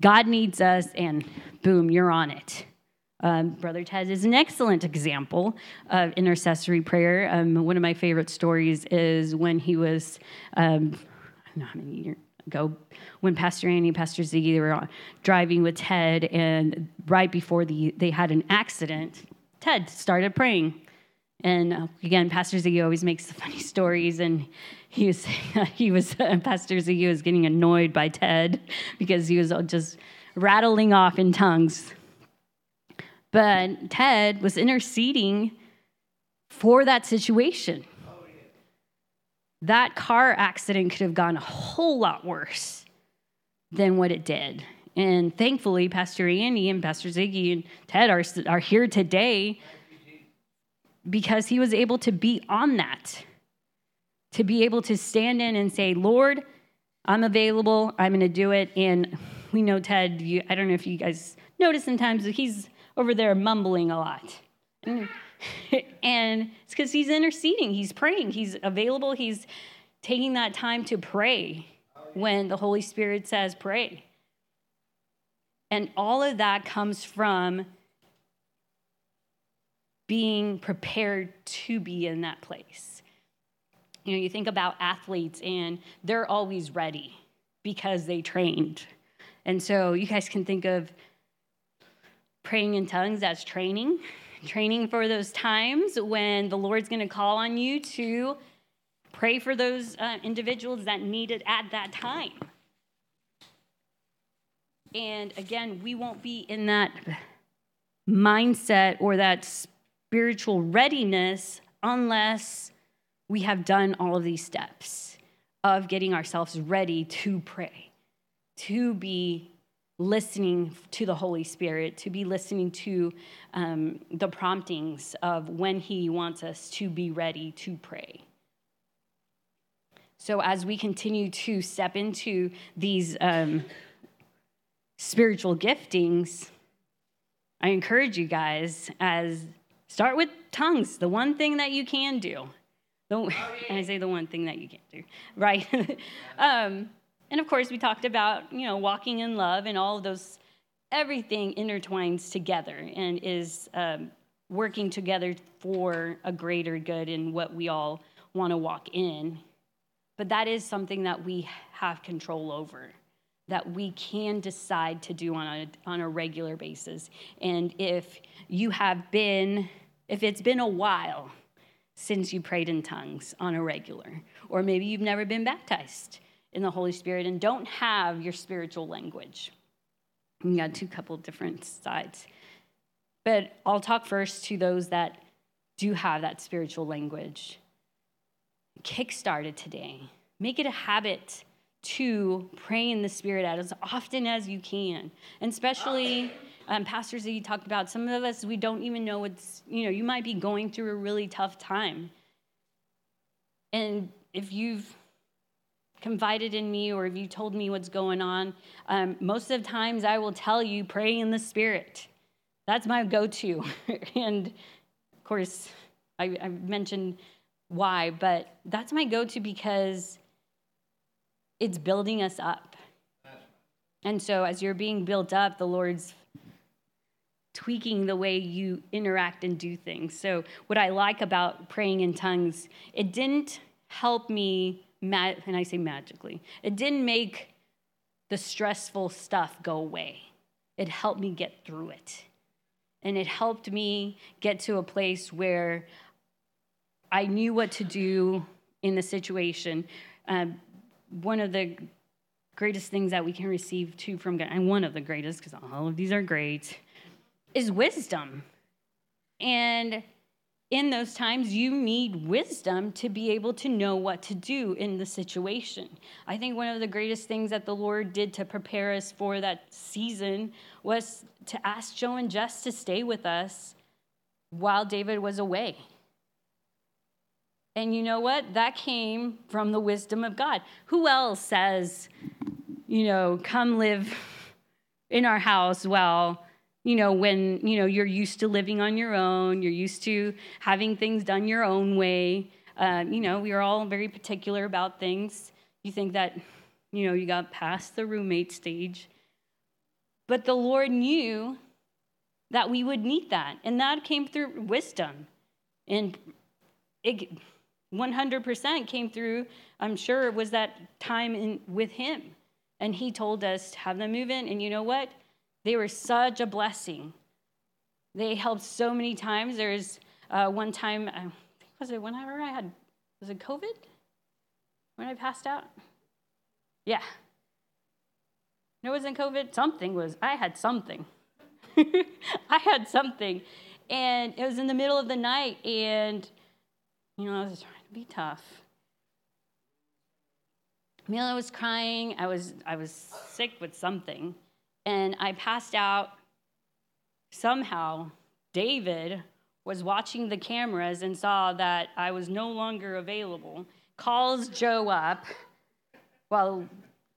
God needs us and boom, you're on it. Um, Brother Ted is an excellent example of intercessory prayer. Um, one of my favorite stories is when he was, um, I don't know how many years ago, when Pastor Annie, and Pastor Ziggy, they were driving with Ted, and right before the, they had an accident, Ted started praying. And uh, again, Pastor Ziggy always makes the <laughs> funny stories, and he was <laughs> he was <laughs> Pastor Ziggy was getting annoyed by Ted because he was just rattling off in tongues. But Ted was interceding for that situation. That car accident could have gone a whole lot worse than what it did. And thankfully, Pastor Andy and Pastor Ziggy and Ted are, are here today because he was able to be on that, to be able to stand in and say, Lord, I'm available, I'm going to do it. And we know Ted, you, I don't know if you guys notice sometimes he's over there mumbling a lot. and <laughs> it's because he's interceding, he's praying, he's available, he's taking that time to pray when the Holy Spirit says, pray. And all of that comes from being prepared to be in that place. You know, you think about athletes and they're always ready because they trained. And so you guys can think of praying in tongues as training, training for those times when the Lord's going to call on you to pray for those uh, individuals that need it at that time. And again, we won't be in that mindset or that spiritual readiness unless we have done all of these steps of getting ourselves ready to pray, to be listening to the Holy Spirit, to be listening to um, the promptings of when He wants us to be ready to pray. So, as we continue to step into these um, spiritual giftings, I encourage you guys as start with tongues, the one thing that you can do. The, and <laughs> I say the one thing that you can't do, right? <laughs> um, And of course, we talked about, you know, walking in love and all of those, everything intertwines together and is um, working together for a greater good in what we all want to walk in. But that is something that we have control over, that we can decide to do on a, on a regular basis. And if you have been, if it's been a while since you prayed in tongues on a regular, or maybe you've never been baptized in the Holy Spirit and don't have your spiritual language. You got two couple different sides. But I'll talk first to those that do have that spiritual language. Kickstart it today. Make it a habit to pray in the Spirit as often as you can. And especially, um, that you talked about some of us, we don't even know what's, you know, you might be going through a really tough time. And if you've confided in me or if you told me what's going on, um, most of the times I will tell you, pray in the Spirit. That's my go to. <laughs> and of course, I, I mentioned why, but that's my go to because it's building us up. And so as you're being built up, the Lord's tweaking the way you interact and do things. So what I like about praying in tongues, it didn't help me ma- and I say magically. It didn't make the stressful stuff go away. It helped me get through it. And it helped me get to a place where I knew what to do in the situation. Um, one of the greatest things that we can receive too from God, and one of the greatest, because all of these are great, is wisdom. And in those times, you need wisdom to be able to know what to do in the situation. I think one of the greatest things that the Lord did to prepare us for that season was to ask Joe and Jess to stay with us while David was away. And you know what? That came from the wisdom of God. Who else says, you know, come live in our house while you know, when, you know, you're used to living on your own, you're used to having things done your own way. Um, you know, we are all very particular about things. You think that, you know, you got past the roommate stage. But the Lord knew that we would need that. And that came through wisdom. And it 100% came through, I'm sure, was that time in, with Him. And He told us to have them move in. And you know what? They were such a blessing. They helped so many times. There's uh, one time, uh, was it whenever I had, was it COVID? When I passed out? Yeah. No, it wasn't COVID. Something was, I had something. <laughs> I had something. And it was in the middle of the night, and, you know, I was trying to be tough. Mila was crying. I was, I was sick with something and I passed out. Somehow, David was watching the cameras and saw that I was no longer available, calls Joe up, well,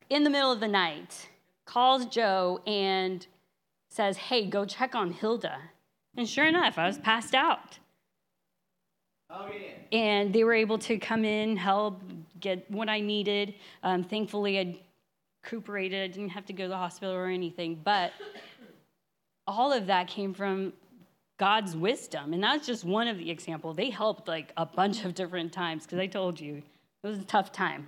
in the middle of the night, calls Joe and says, Hey, go check on Hilda. And sure enough, I was passed out. Oh, yeah. And they were able to come in, help, get what I needed. Um, thankfully, I recuperated, didn't have to go to the hospital or anything. But all of that came from God's wisdom. And that's just one of the examples. They helped like a bunch of different times because I told you it was a tough time.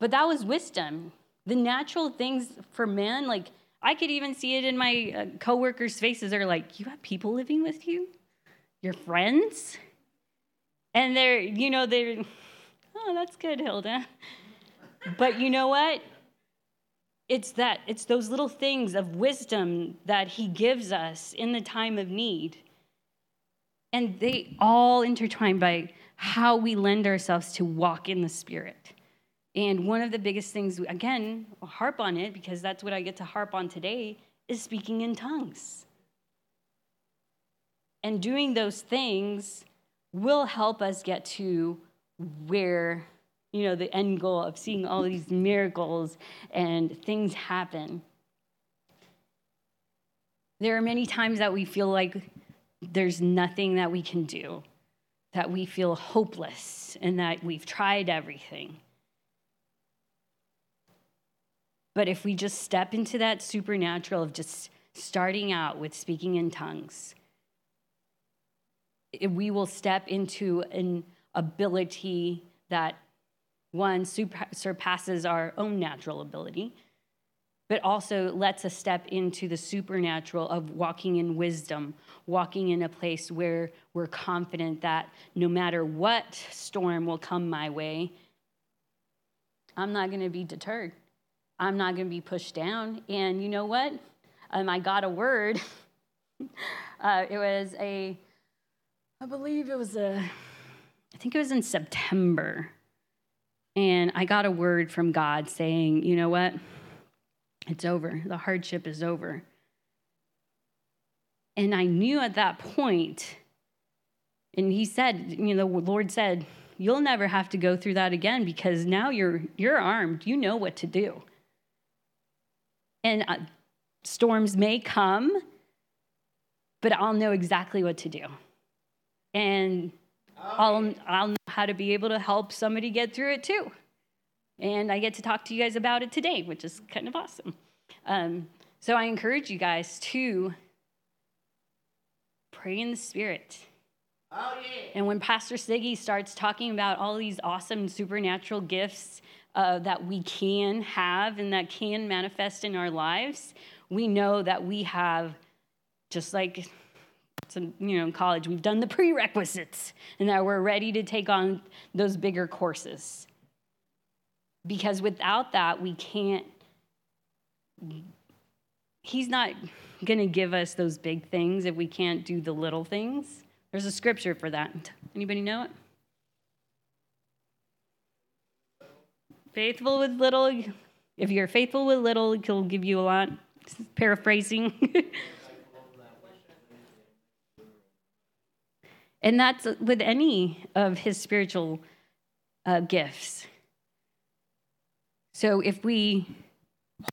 But that was wisdom. The natural things for men, like I could even see it in my uh, coworkers' faces. They're like, "You have people living with you, your friends," and they're, you know, they're, "Oh, that's good, Hilda." But you know what? It's that, it's those little things of wisdom that he gives us in the time of need. And they all intertwine by how we lend ourselves to walk in the Spirit. And one of the biggest things, again, I'll harp on it because that's what I get to harp on today, is speaking in tongues. And doing those things will help us get to where you know, the end goal of seeing all these miracles and things happen. There are many times that we feel like there's nothing that we can do, that we feel hopeless, and that we've tried everything. But if we just step into that supernatural of just starting out with speaking in tongues, we will step into an ability that one surpasses our own natural ability, but also lets us step into the supernatural of walking in wisdom, walking in a place where we're confident that no matter what storm will come my way, I'm not going to be deterred. I'm not going to be pushed down. And you know what? Um, I got a word. <laughs> uh, it was a, I believe it was a, I think it was in September. And I got a word from God saying, you know what? It's over. The hardship is over. And I knew at that point, and he said, you know, the Lord said, you'll never have to go through that again because now you're you're armed. You know what to do. And uh, storms may come, but I'll know exactly what to do. And I'll, I'll know how to be able to help somebody get through it too. And I get to talk to you guys about it today, which is kind of awesome. Um, so I encourage you guys to pray in the Spirit. Oh, yeah. And when Pastor Ziggy starts talking about all these awesome supernatural gifts uh, that we can have and that can manifest in our lives, we know that we have, just like some, you know, in college, we've done the <laughs> prerequisites and that we're ready to take on those bigger courses. Because without that, we can't, he's not going to give us those big things if we can't do the little things. There's a scripture for that. Anybody know it? Faithful with little, if you're faithful with little, he'll give you a lot. Paraphrasing. <laughs> and that's with any of his spiritual uh, gifts. So if we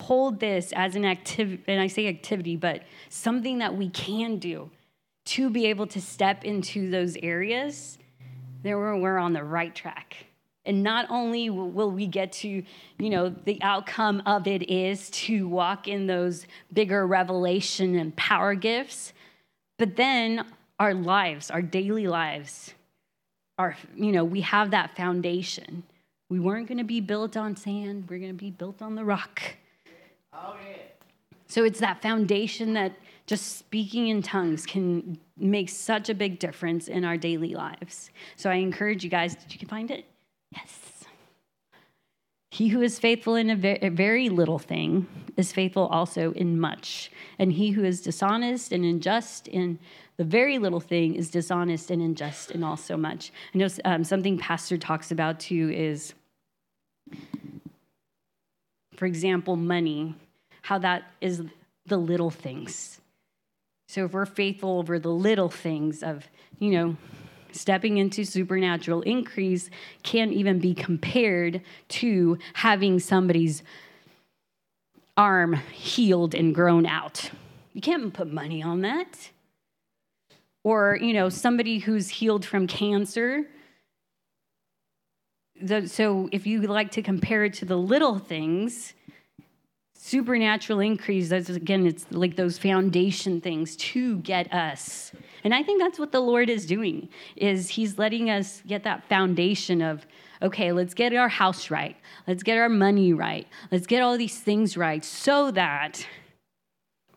hold this as an activity, and I say activity, but something that we can do to be able to step into those areas, then we're on the right track. And not only will we get to, you know, the outcome of it is to walk in those bigger revelation and power gifts, but then our lives, our daily lives, our, you know, we have that foundation. We weren't going to be built on sand, we're going to be built on the rock. Oh, yeah. So it's that foundation that just speaking in tongues can make such a big difference in our daily lives. So I encourage you guys, did you find it? Yes. He who is faithful in a very little thing is faithful also in much. And he who is dishonest and unjust in the very little thing is dishonest and unjust in also much. I know um, something Pastor talks about too is, for example, money how that is the little things. So if we're faithful over the little things of, you know, stepping into supernatural increase can't even be compared to having somebody's arm healed and grown out. You can't put money on that. Or, you know, somebody who's healed from cancer. so if you like to compare it to the little things, supernatural increase that's again it's like those foundation things to get us. And i think that's what the lord is doing is he's letting us get that foundation of okay let's get our house right. Let's get our money right. Let's get all these things right so that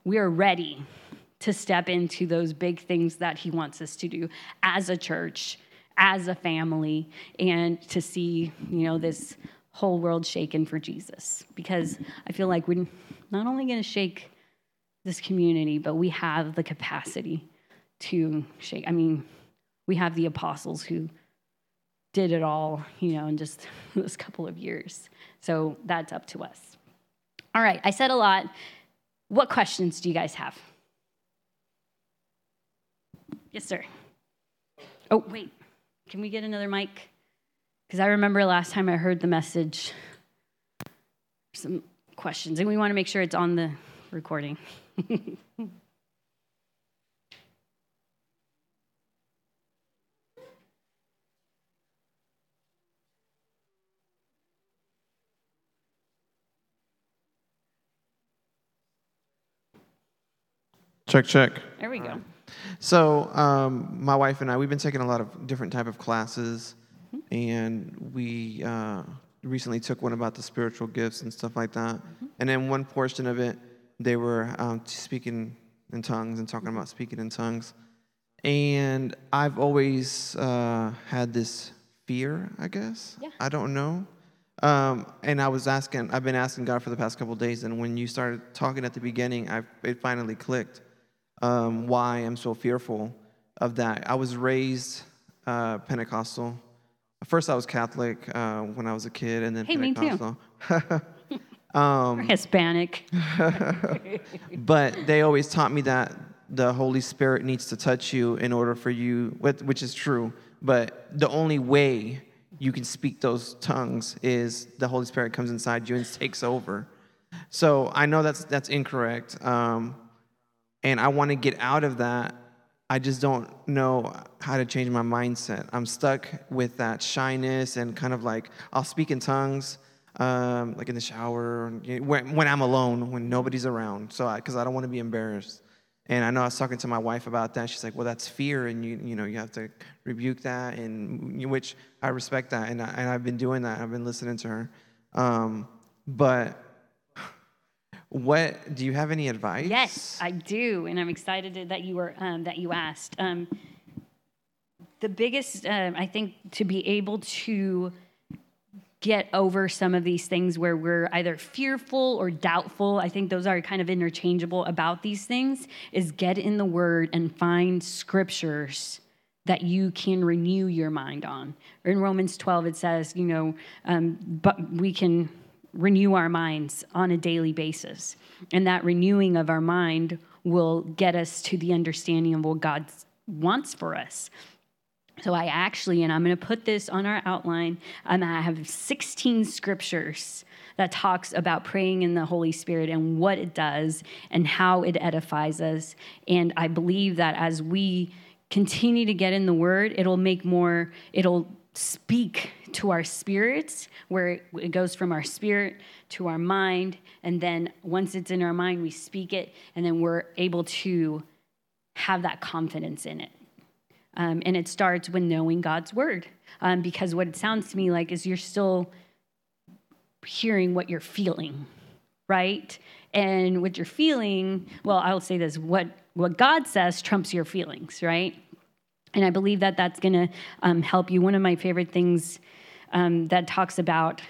we are ready to step into those big things that he wants us to do as a church as a family and to see you know this whole world shaken for Jesus because I feel like we're not only going to shake this community, but we have the capacity to shake. I mean, we have the apostles who did it all, you know, in just <laughs> this couple of years. So that's up to us. All right, I said a lot. What questions do you guys have? Yes, sir. Oh, wait. Can we get another mic? Because I remember last time I heard the message, some questions, and we want to make sure it's on the recording. check, check. There we go. So, um, my wife and I, we've been taking a lot of different type of classes, and we uh, recently took one about the spiritual gifts and stuff like that. And then one portion of it, they were um, speaking in tongues and talking about speaking in tongues. And I've always uh, had this fear, I guess. Yeah. I don't know. Um, and I was asking, I've been asking God for the past couple of days, and when you started talking at the beginning, I, it finally clicked um, why I'm so fearful of that. I was raised uh, Pentecostal. First, I was Catholic uh, when I was a kid, and then Hey, me too. Pentecostal. Or <laughs> Hispanic. <laughs> but they always taught me that the Holy Spirit needs to touch you in order for you, which which is true. But the only way you can speak those tongues is the Holy Spirit comes inside you and takes over. So I know that's that's incorrect, um, and I want to get out of that. I just don't know how to change my mindset. I'm stuck with that shyness and kind of like I'll speak in tongues, um, like in the shower, when, when I'm alone, when nobody's around. So because I, don't want to be embarrassed. And I know I was talking to my wife about that. She's like, "Well, that's fear, and you you know you have to rebuke that." And which I respect that, and I, and I've been doing that. I've been listening to her. Um, but what do you have any advice? Yes, I do, and I'm excited that you were um, that you asked. Um, the biggest, um, I think, to be able to get over some of these things where we're either fearful or doubtful. I think those are kind of interchangeable about these things. Is get in the Word and find scriptures that you can renew your mind on. In Romans 12, it says, you know, um, but we can renew our minds on a daily basis. And that renewing of our mind will get us to the understanding of what God wants for us. So I actually, and I'm going to put this on our outline, um, I have 16 scriptures that talks about praying in the Holy Spirit and what it does and how it edifies us. And I believe that as we continue to get in the Word, it'll make more, it'll speak to our spirits, where it, goes from our spirit to our mind. And then once it's in our mind, we speak it, and then we're able to have that confidence in it. Um, and it starts with knowing God's word. Um, because what it sounds to me like is you're still hearing what you're feeling, right? And what you're feeling, well, I'll say this what, what God says trumps your feelings, right? And I believe that that's going to um, help you. One of my favorite things um, that talks about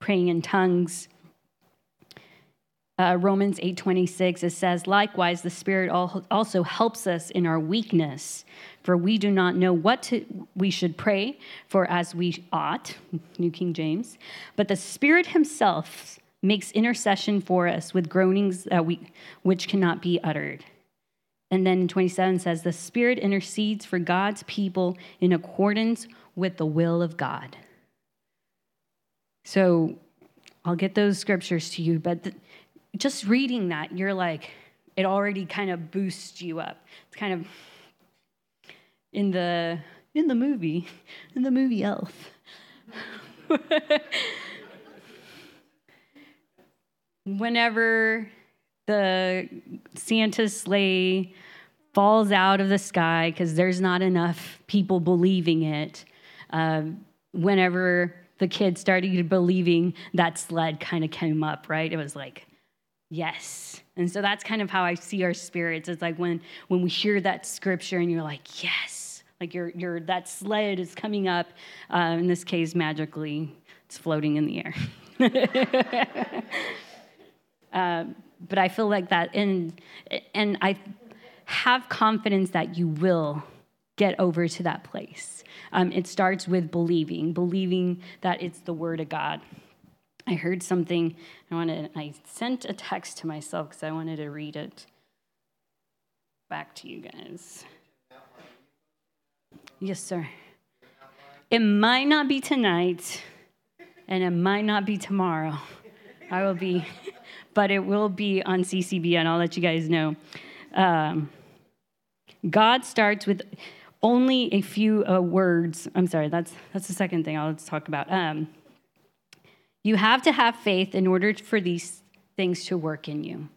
praying in tongues. Uh, Romans 8:26 it says likewise the spirit also helps us in our weakness for we do not know what to, we should pray for as we ought <laughs> New King James but the spirit himself makes intercession for us with groanings that we, which cannot be uttered. And then 27 says the spirit intercedes for God's people in accordance with the will of God so I'll get those scriptures to you but just reading that, you're like, it already kind of boosts you up. It's kind of in the in the movie, in the movie Elf. <laughs> Whenever the Santa sleigh falls out of the sky because there's not enough people believing it, uh, whenever the kids started believing that sled kind of came up, right? It was like, yes. And so that's kind of how i see our spirits. It's like when when we hear that scripture and you're like yes like your your that sled is coming up. Uh, in this case magically it's floating in the air. <laughs> Uh, but i feel like that and and i have confidence that you will get over to that place um, it starts with believing believing that it's the word of god I heard something. I wanted. I sent a text to myself because I wanted to read it back to you guys. Yes, sir. It might not be tonight, and it might not be tomorrow. I will be, but it will be on CCB, and I'll let you guys know. Um, God starts with only a few uh, words. I'm sorry. That's that's the second thing I'll talk about. Um, you have to have faith in order for these things to work in you.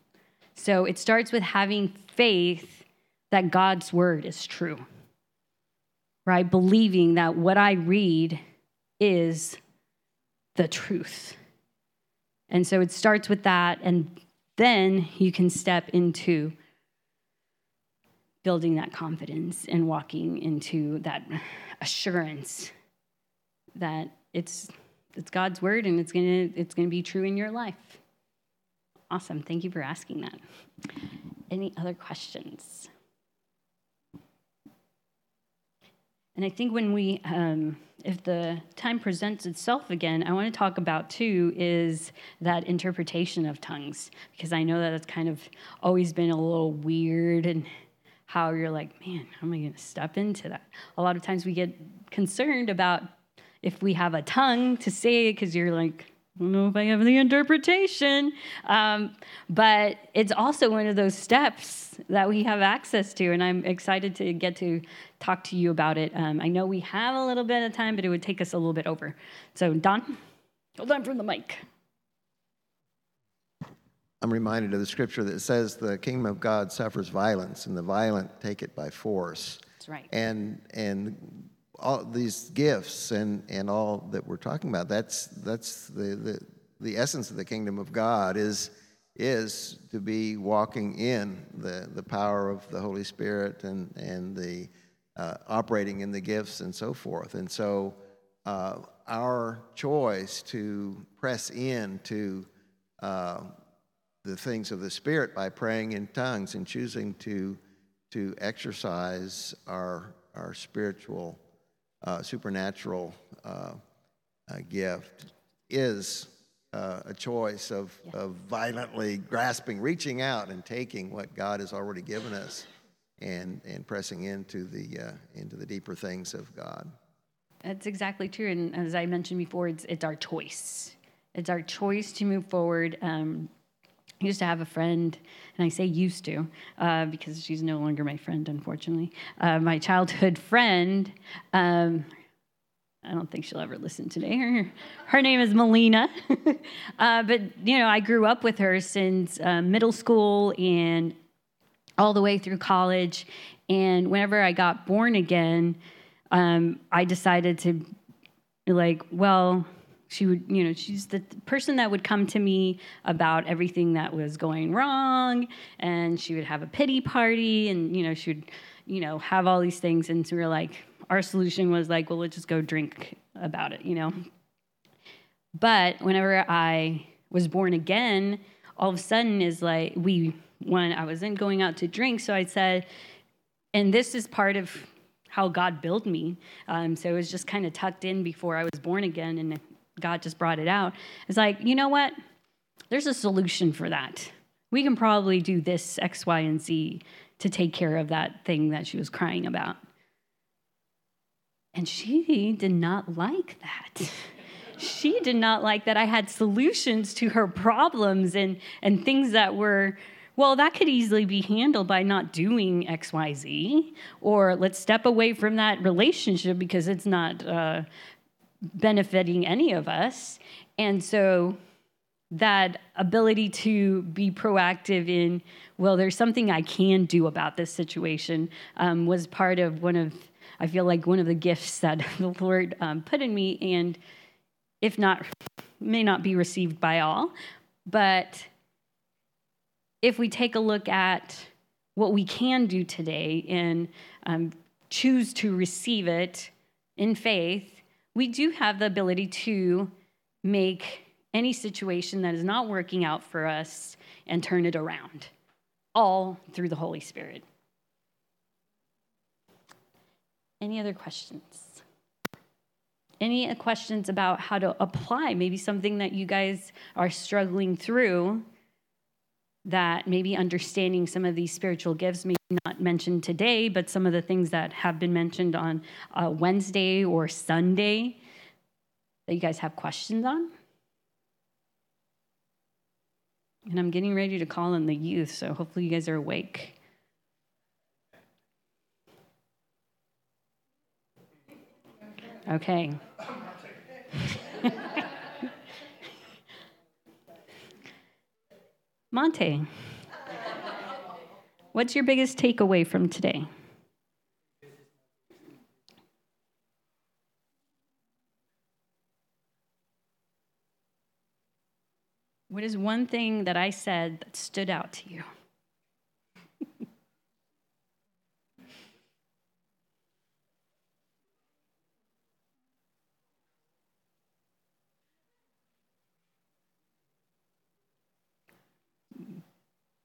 So it starts with having faith that God's word is true, right? Believing that what I read is the truth. And so it starts with that, and then you can step into building that confidence and walking into that assurance that it's it's God's word and it's gonna it's gonna be true in your life. Awesome. Thank you for asking that. Any other questions? And I think when we, um, if the time presents itself again, I want to talk about too is that interpretation of tongues, because I know that it's kind of always been a little weird and how you're like, man, how am I going to step into that? A lot of times we get concerned about if we have a tongue to say it because you're like, I don't know if I have the interpretation. Um, but it's also one of those steps that we have access to, and I'm excited to get to talk to you about it. Um, I know we have a little bit of time, but it would take us a little bit over. So, Don, hold on from the mic. I'm reminded of the scripture that says the kingdom of God suffers violence, and the violent take it by force. That's right. And and all these gifts and, and all that we're talking about, that's, that's the, the, the essence of the kingdom of God is, is to be walking in the, the power of the Holy Spirit and, and the uh, operating in the gifts and so forth. And so uh, our choice to press into uh, the things of the Spirit by praying in tongues and choosing to, to exercise our, our spiritual uh, supernatural uh, uh, gift is uh, a choice of, of violently grasping, reaching out, and taking what God has already given us and, and pressing into the, uh, into the deeper things of God. That's exactly true. And as I mentioned before, it's, it's our choice. It's our choice to move forward. Um, I used to have a friend, and I say used to uh, because she's no longer my friend, unfortunately. Uh, my childhood friend, um, I don't think she'll ever listen today. Her, her name is Melina. <laughs> uh, but, you know, I grew up with her since uh, middle school and all the way through college. And whenever I got born again, um, I decided to, like, well, she would you know she's the person that would come to me about everything that was going wrong and she would have a pity party and you know she would you know have all these things and so we were like our solution was like well let's just go drink about it you know but whenever i was born again all of a sudden is like we when i wasn't going out to drink so i said and this is part of how God built me. Um, so it was just kind of tucked in before I was born again. And God just brought it out. It's like, you know what? There's a solution for that. We can probably do this X, Y, and Z to take care of that thing that she was crying about. And she did not like that. <laughs> she did not like that I had solutions to her problems and, and things that were, well, that could easily be handled by not doing XYZ, or let's step away from that relationship because it's not uh, benefiting any of us. And so that ability to be proactive in, well, there's something I can do about this situation um, was part of one of, I feel like one of the gifts that <laughs> the Lord um, put in me. And if not, may not be received by all. But if we take a look at what we can do today and um, choose to receive it in faith, we do have the ability to make any situation that is not working out for us and turn it around, all through the Holy Spirit. Any other questions? Any questions about how to apply maybe something that you guys are struggling through? That maybe understanding some of these spiritual gifts, maybe not mentioned today, but some of the things that have been mentioned on uh, Wednesday or Sunday that you guys have questions on. And I'm getting ready to call in the youth, so hopefully you guys are awake. Okay. <laughs> Monte. What's your biggest takeaway from today? What is one thing that I said that stood out to you?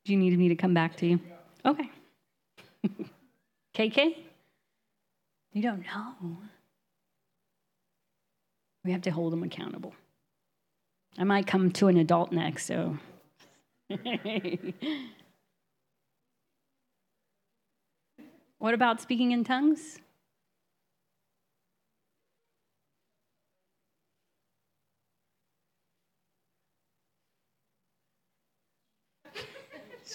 Do you need me to come back to you? Okay. <laughs> KK? You don't know. We have to hold them accountable. I might come to an adult next, so. <laughs> what about speaking in tongues?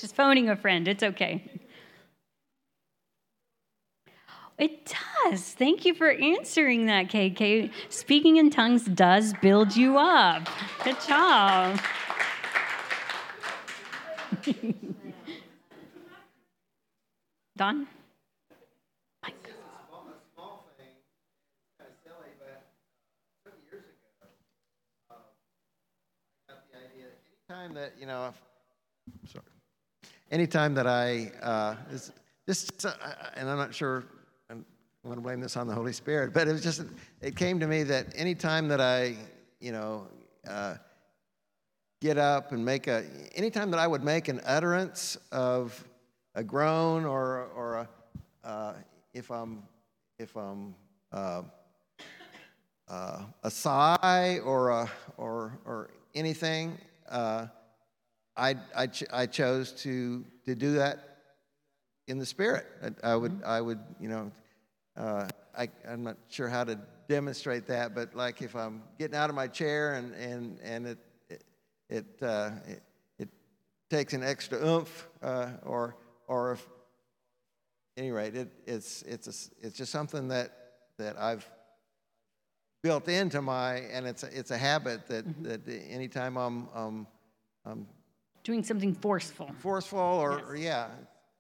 Just phoning a friend. It's okay. It does. Thank you for answering that, KK. Speaking in tongues does build you up. Good job. <laughs> Don? Mike. Time that you know, sorry. Anytime that I uh, this, this uh, and I'm not sure I want to blame this on the Holy Spirit, but it was just, it came to me that anytime that I, you know, uh, get up and make a, anytime that I would make an utterance of a groan or, or a, uh, if I'm, if I'm, uh, uh, a sigh or a, or or anything, I I, ch- I chose to to do that in the spirit. I, I would mm-hmm. I would you know uh, I, I'm not sure how to demonstrate that, but like if I'm getting out of my chair and, and, and it, it, it, uh, it, it takes an extra oomph, uh, or, or if, any rate, it, it's, it's, a, it's just something that, that I've built into my, and it's a, it's a habit that, mm-hmm. that anytime I'm, um, I'm doing something forceful, forceful, or, yes. or yeah,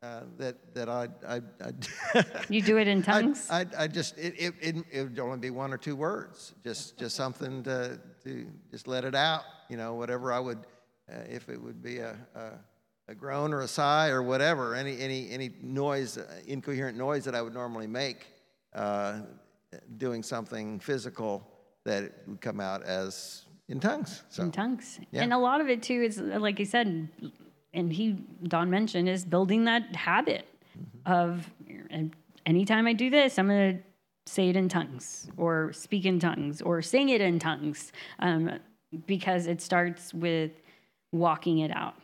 uh, that that I I, I <laughs> you do it in tongues. I, I, I just it, it, it it would only be one or two words, just just something to to just let it out. You know, whatever I would, uh, if it would be a, a, a groan or a sigh or whatever, any any any noise, uh, incoherent noise that I would normally make, uh, doing something physical that would come out as in tongues. So, in tongues, yeah. and a lot of it too is like you said and he Don mentioned is building that habit mm-hmm. of anytime I do this, I'm going to say it in tongues or speak in tongues or sing it in tongues um, because it starts with walking it out.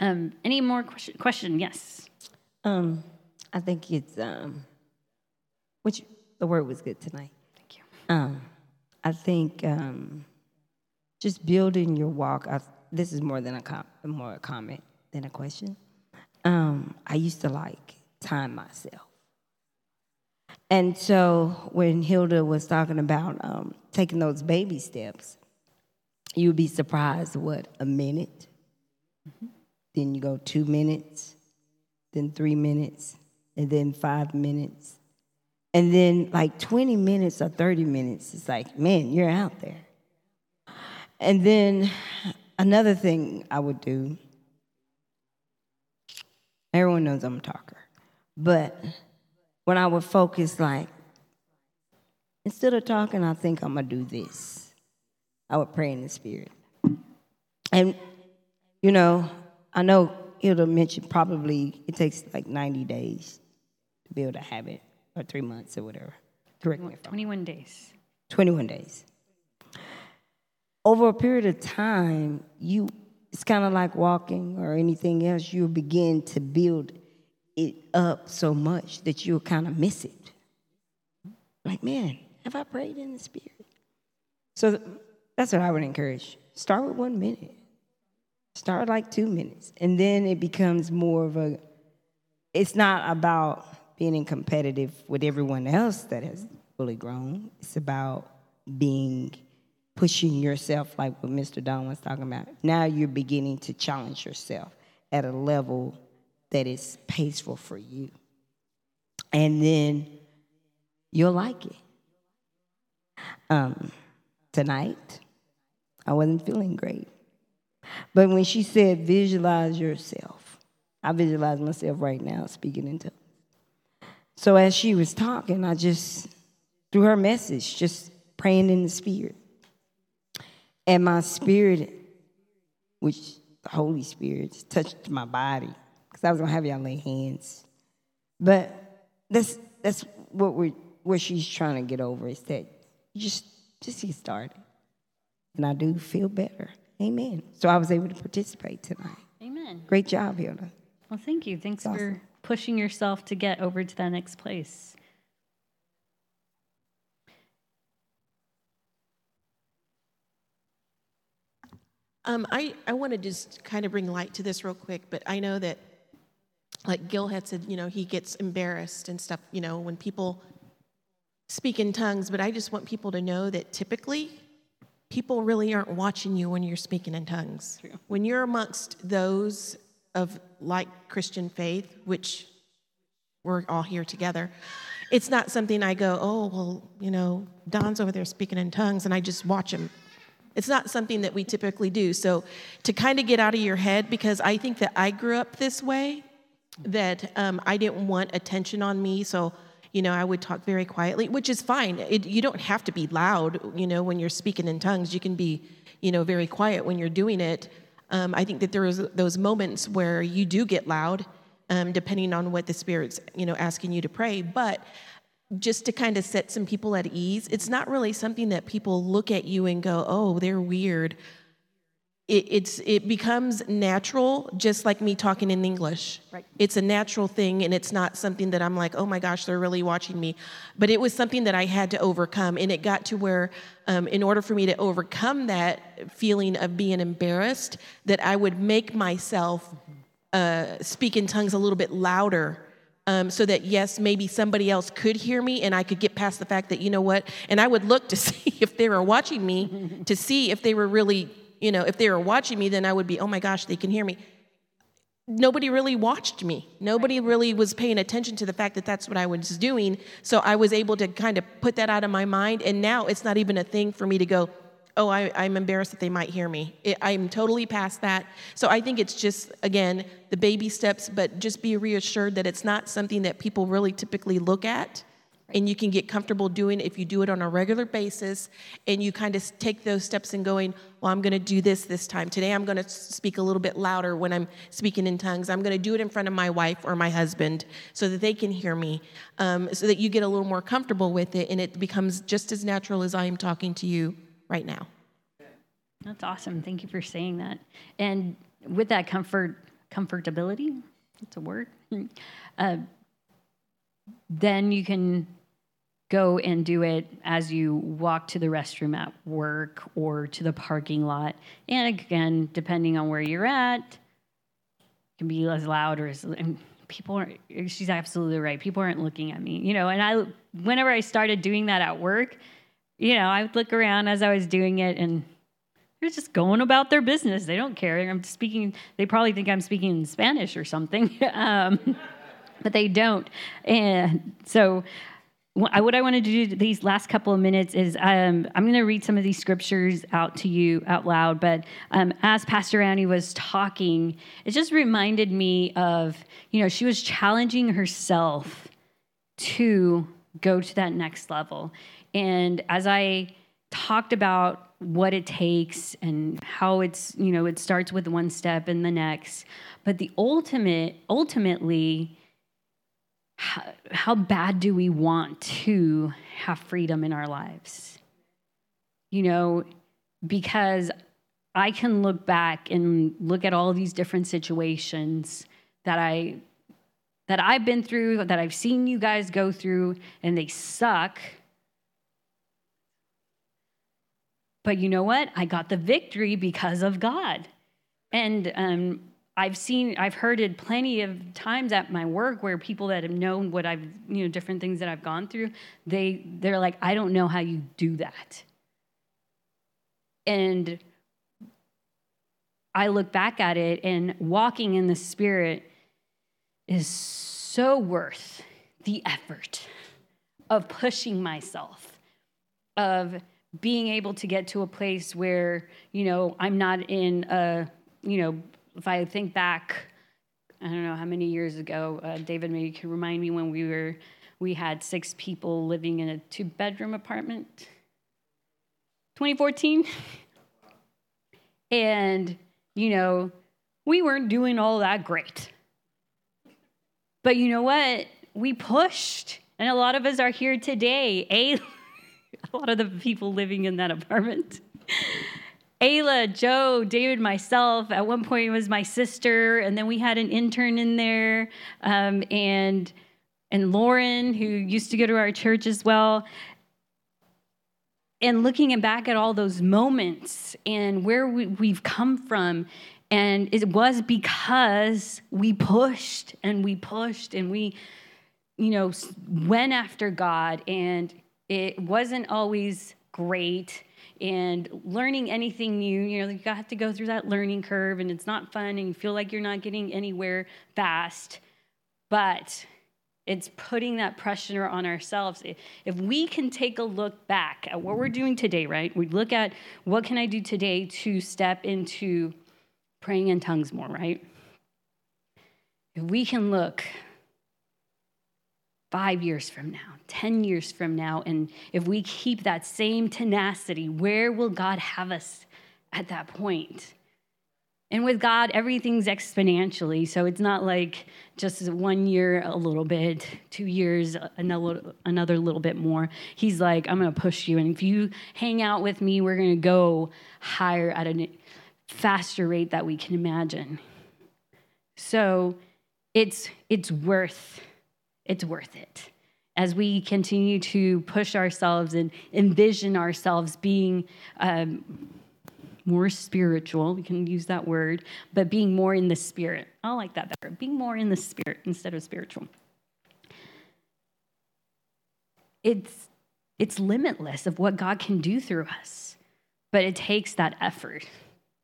Um, any more question? Question? Yes. Um, I think it's um, which the word was good tonight. Thank you. Um, I think um, just building your walk. I this is more than a com- more a comment than a question. Um, I used to like time myself. And so when Hilda was talking about um, taking those baby steps, you'd be surprised what a minute, mm-hmm. then you go two minutes, then three minutes, and then five minutes. And then like 20 minutes or 30 minutes, it's like, man, you're out there. And then Another thing I would do, everyone knows I'm a talker, but when I would focus, like, instead of talking, I think I'm gonna do this. I would pray in the spirit. And, you know, I know Hilda mentioned probably it takes like 90 days to build a habit, or three months or whatever. Correct me 21 days. 21 days over a period of time, you it's kind of like walking or anything else, you'll begin to build it up so much that you'll kind of miss it. Like, man, have I prayed in the spirit? So that's what I would encourage. Start with one minute. Start like two minutes. And then it becomes more of a, it's not about being competitive with everyone else that has fully grown. It's about being pushing yourself like what Mr. Don was talking about. Now you're beginning to challenge yourself at a level that is peaceful for you. And then you'll like it. Um, tonight, I wasn't feeling great. But when she said, visualize yourself, I visualize myself right now speaking in tongues. So as she was talking, I just, through her message, just praying in the spirit. And my spirit, which the Holy Spirit, touched my body because I was gonna have y'all lay hands. But that's that's what we're what she's trying to get over is that you just just get started. And I do feel better. Amen. So I was able to participate tonight. Amen. Great job, Hilda. Well, thank you. Thanks Awesome. for pushing yourself to get over to that next place. Um, I, I want to just kind of bring light to this real quick, but I know that, like Gil had said, you know, he gets embarrassed and stuff, you know, when people speak in tongues, but I just want people to know that typically people really aren't watching you when you're speaking in tongues. When you're amongst those of like Christian faith, which we're all here together, it's not something I go, oh, well, you know, Don's over there speaking in tongues, and I just watch him. It's not something that we typically do. So to kind of get out of your head, because I think that I grew up this way, that um, I didn't want attention on me. So, you know, I would talk very quietly, which is fine. It, you don't have to be loud, you know, when you're speaking in tongues. You can be, you know, very quiet when you're doing it. Um, I think that there is those moments where you do get loud, um, depending on what the Spirit's, you know, asking you to pray. But just to kind of set some people at ease, it's not really something that people look at you and go, "Oh, they're weird." It, it's it becomes natural, just like me talking in English. Right. It's a natural thing, and it's not something that I'm like, "Oh my gosh, they're really watching me." But it was something that I had to overcome, and it got to where, um, in order for me to overcome that feeling of being embarrassed, that I would make myself uh, speak in tongues a little bit louder um, so that yes, maybe somebody else could hear me and I could get past the fact that, you know what, and I would look to <laughs> see if they were watching me, to see if they were really, you know, if they were watching me, then I would be, oh my gosh, they can hear me. Nobody really watched me. Nobody really was paying attention to the fact that that's what I was doing. So I was able to kind of put that out of my mind. And now it's not even a thing for me to go, oh, I, I'm embarrassed that they might hear me. It, I'm totally past that. So I think it's just, again, the baby steps, but just be reassured that it's not something that people really typically look at. And you can get comfortable doing if you do it on a regular basis and you kind of take those steps and going, well, I'm going to do this this time. Today I'm going to speak a little bit louder when I'm speaking in tongues. I'm going to do it in front of my wife or my husband so that they can hear me, um, so that you get a little more comfortable with it and it becomes just as natural as I am talking to you right now. That's awesome. Thank you for saying that. And with that comfort, comfortability, it's a word. <laughs> Uh, then you can go and do it as you walk to the restroom at work or to the parking lot. And again, depending on where you're at, can be as loud or as and people aren't she's absolutely right. People aren't looking at me. You know, and I whenever I started doing that at work, you know, I would look around as I was doing it and they're just going about their business. They don't care. I'm speaking, they probably think I'm speaking in Spanish or something, <laughs> um, but they don't. And so, what I want to do these last couple of minutes is um, I'm going to read some of these scriptures out to you out loud. But um, as Pastor Annie was talking, it just reminded me of, you know, she was challenging herself to go to that next level. And as I talked about what it takes and how it's, you know, it starts with one step and the next, but the ultimate, ultimately, how, how bad do we want to have freedom in our lives? You know, because I can look back and look at all these different situations that I that I've been through, that I've seen you guys go through, and they suck. But you know what? I got the victory because of God. And um, I've seen, I've heard it plenty of times at my work where people that have known what I've, you know, different things that I've gone through, they they're like, I don't know how you do that. And I look back at it and walking in the spirit is so worth the effort of pushing myself, of being able to get to a place where, you know, I'm not in a, you know, if I think back, I don't know how many years ago, uh, David maybe you can remind me when we were, we had six people living in a two bedroom apartment. 2014? and, you know, we weren't doing all that great. But you know what? We pushed. And a lot of us are here today. A, <laughs> a lot of the people living in that apartment. Ayla, Joe, David, myself. At one point, it was my sister, and then we had an intern in there, um, and and Lauren, who used to go to our church as well. And looking back at all those moments and where we, we've come from, and it was because we pushed and we pushed and we, you know, went after God, and it wasn't always great and learning anything new you know you have to go through that learning curve and it's not fun and you feel like you're not getting anywhere fast. But it's putting that pressure on ourselves. If we can take a look back at what we're doing today right? We look at what can i do today to step into praying in tongues more right? If we can look five years from now, 10 years from now, and if we keep that same tenacity, where will God have us at that point? And with God, everything's exponentially. So it's not like just one year a little bit, two years another, another little bit more. He's like, I'm going to push you. And if you hang out with me, we're going to go higher at a faster rate that we can imagine. So it's, it's worth it's worth it. As we continue to push ourselves and envision ourselves being um, more spiritual, we can use that word, but being more in the spirit. I like that better. Being more in the spirit instead of spiritual. It's it's limitless of what God can do through us, but it takes that effort.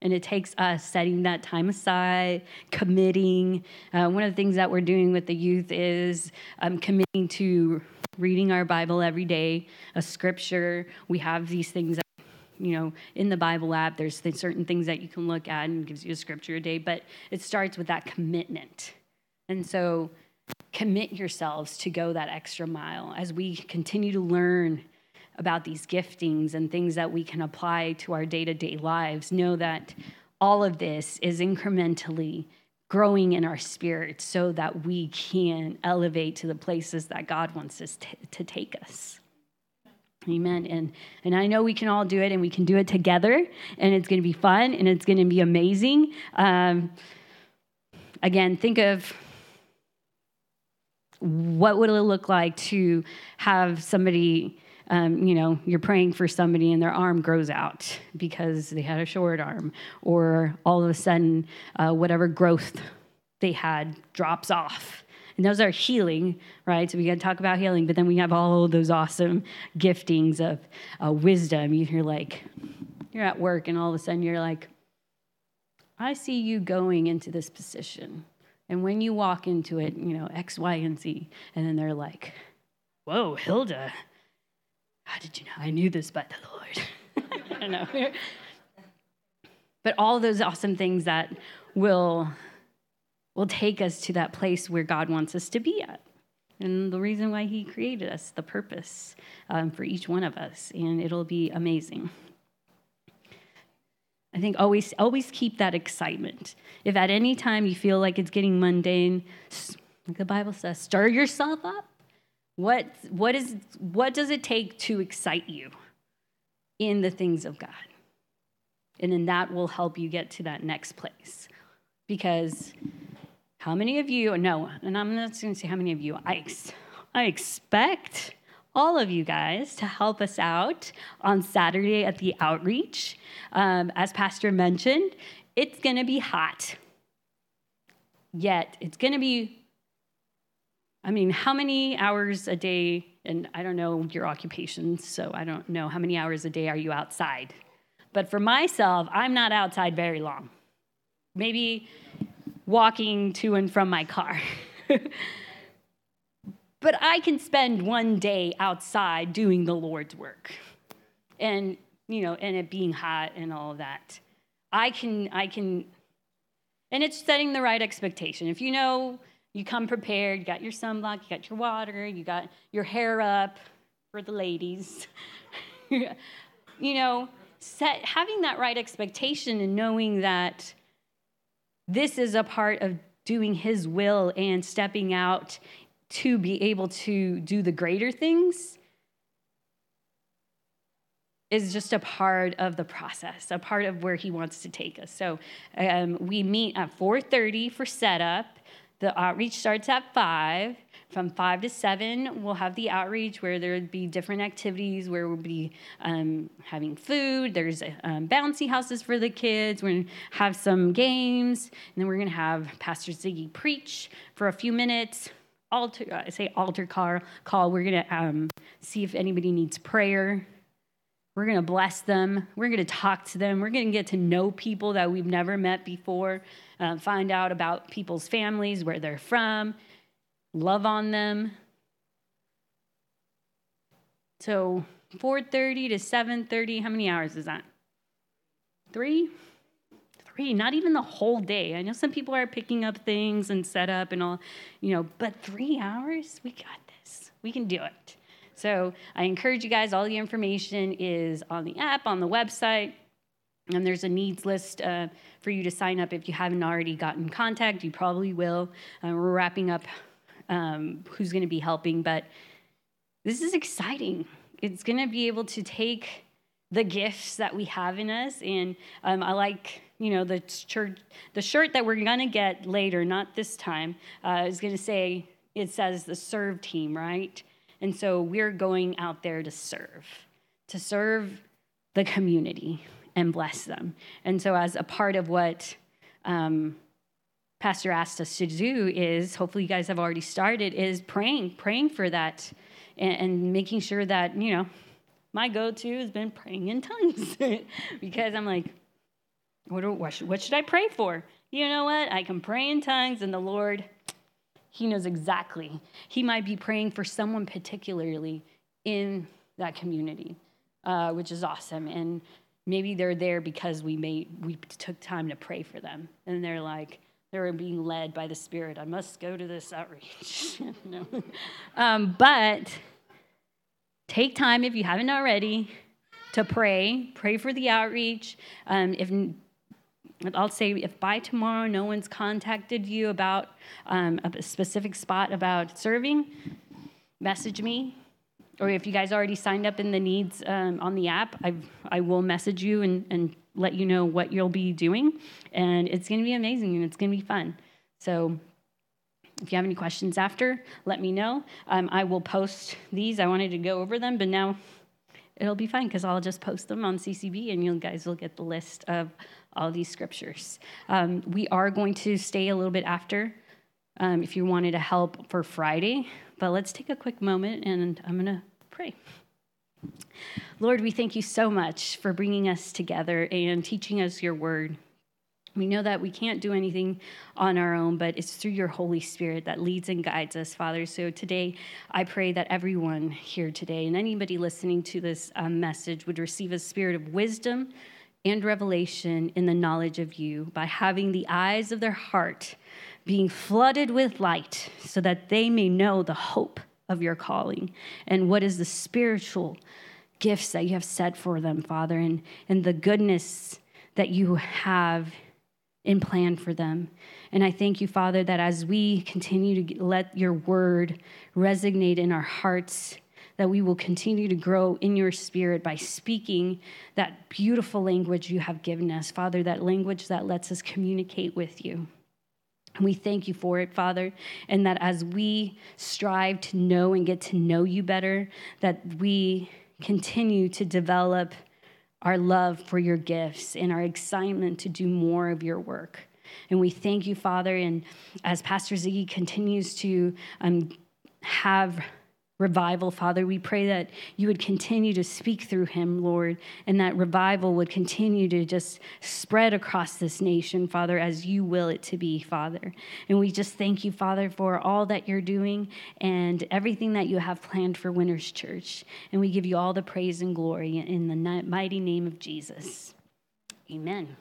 And it takes us setting that time aside, committing. Uh, one of the things that we're doing with the youth is um, committing to reading our Bible every day, a scripture. We have these things that, you know, in the Bible app, there's certain things that you can look at and gives you a scripture a day, but it starts with that commitment. And so commit yourselves to go that extra mile as we continue to learn about these giftings and things that we can apply to our day to day lives, know that all of this is incrementally growing in our spirit so that we can elevate to the places that God wants us t- to take us. Amen. And and I know we can all do it, and we can do it together, and it's going to be fun, and it's going to be amazing. Um, again, think of what would it look like to have somebody um, you know, you're praying for somebody and their arm grows out because they had a short arm, or all of a sudden, uh, whatever growth they had drops off. And those are healing, right? So we got to talk about healing, but then we have all those awesome giftings of uh, wisdom. You're like, you're at work, and all of a sudden you're like, I see you going into this position. And when you walk into it, you know, X, Y, and Z. And then they're like, whoa, Hilda, how did you know? I knew this by the Lord. <laughs> I don't know. but all those awesome things that will will take us to that place where God wants us to be at. And the reason why he created us, the purpose um, for each one of us, and it'll be amazing. I think always always keep that excitement. If at any time you feel like it's getting mundane, like the Bible says, stir yourself up what, what, is, what does it take to excite you in the things of God? And then that will help you get to that next place. Because how many of you, no, and I'm not going to say how many of you, I, ex, I expect all of you guys to help us out on Saturday at the outreach. Um, as Pastor mentioned, it's going to be hot. Yet, it's going to be I mean, how many hours a day, and I don't know your occupations, so I don't know how many hours a day are you outside. But for myself, I'm not outside very long. Maybe walking to and from my car. <laughs> but I can spend one day outside doing the Lord's work. And, you know, and it being hot and all of that. I can, I can, and it's setting the right expectation. If you know you come prepared, you got your sunblock, you got your water, you got your hair up for the ladies, <laughs> you know, set, having that right expectation and knowing that this is a part of doing his will and stepping out to be able to do the greater things is just a part of the process, a part of where he wants to take us. So um, we meet at 4:30 for setup. The outreach starts at five. From five to seven, we'll have the outreach where there would be different activities where we'll be um, having food. There's um, bouncy houses for the kids. We're gonna have some games, and then we're gonna have Pastor Ziggy preach for a few minutes. Altar, I say altar call. Call. We're gonna um, see if anybody needs prayer. We're going to bless them. We're going to talk to them. We're going to get to know people that we've never met before, uh, find out about people's families, where they're from, love on them. So 4:30 to 7:30, how many hours is that? 3? 3, not even the whole day. I know some people are picking up things and set up and all, you know, but 3 hours? We got this. We can do it. So I encourage you guys, all the information is on the app, on the website. And there's a needs list uh, for you to sign up if you haven't already gotten contact. You probably will. Uh, we're wrapping up um, who's going to be helping, but this is exciting. It's going to be able to take the gifts that we have in us, and um, I like you know the shirt the shirt that we're going to get later, not this time, uh, is going to say it says the serve team, right? And so we're going out there to serve, to serve the community and bless them. And so, as a part of what um, Pastor asked us to do, is hopefully you guys have already started, is praying, praying for that and, and making sure that, you know, my go to has been praying in tongues <laughs> because I'm like, what, what, should, what should I pray for? You know what? I can pray in tongues, and the Lord he knows exactly. He might be praying for someone particularly in that community, uh, which is awesome. And maybe they're there because we made we took time to pray for them, and they're like they're being led by the Spirit. I must go to this outreach. <laughs> no. um, but take time if you haven't already to pray. Pray for the outreach. Um, if I'll say if by tomorrow no one's contacted you about um, a specific spot about serving, message me. Or if you guys already signed up in the needs um, on the app, I, I will message you and, and let you know what you'll be doing. And it's going to be amazing and it's going to be fun. So if you have any questions after, let me know. Um, I will post these. I wanted to go over them, but now it'll be fine because I'll just post them on CCB and you guys will get the list of all these scriptures. Um, we are going to stay a little bit after um, if you wanted to help for Friday, but let's take a quick moment and I'm going to pray. Lord, we thank you so much for bringing us together and teaching us your word. We know that we can't do anything on our own, but it's through your Holy Spirit that leads and guides us, Father. So today, I pray that everyone here today and anybody listening to this um, message would receive a spirit of wisdom and revelation in the knowledge of you by having the eyes of their heart being flooded with light so that they may know the hope of your calling and what is the spiritual gifts that you have set for them, Father, and, and the goodness that you have in plan for them. And I thank you, Father, that as we continue to let your word resonate in our hearts, that we will continue to grow in your spirit by speaking that beautiful language you have given us, Father, that language that lets us communicate with you. We thank you for it, Father, and that as we strive to know and get to know you better, that we continue to develop our love for your gifts and our excitement to do more of your work. And we thank you, Father, and as Pastor Ziggy continues to um, have revival, Father. We pray that you would continue to speak through him, Lord, and that revival would continue to just spread across this nation, Father, as you will it to be, Father. And we just thank you, Father, for all that you're doing and everything that you have planned for Winners Church. And we give you all the praise and glory in the mighty name of Jesus. Amen.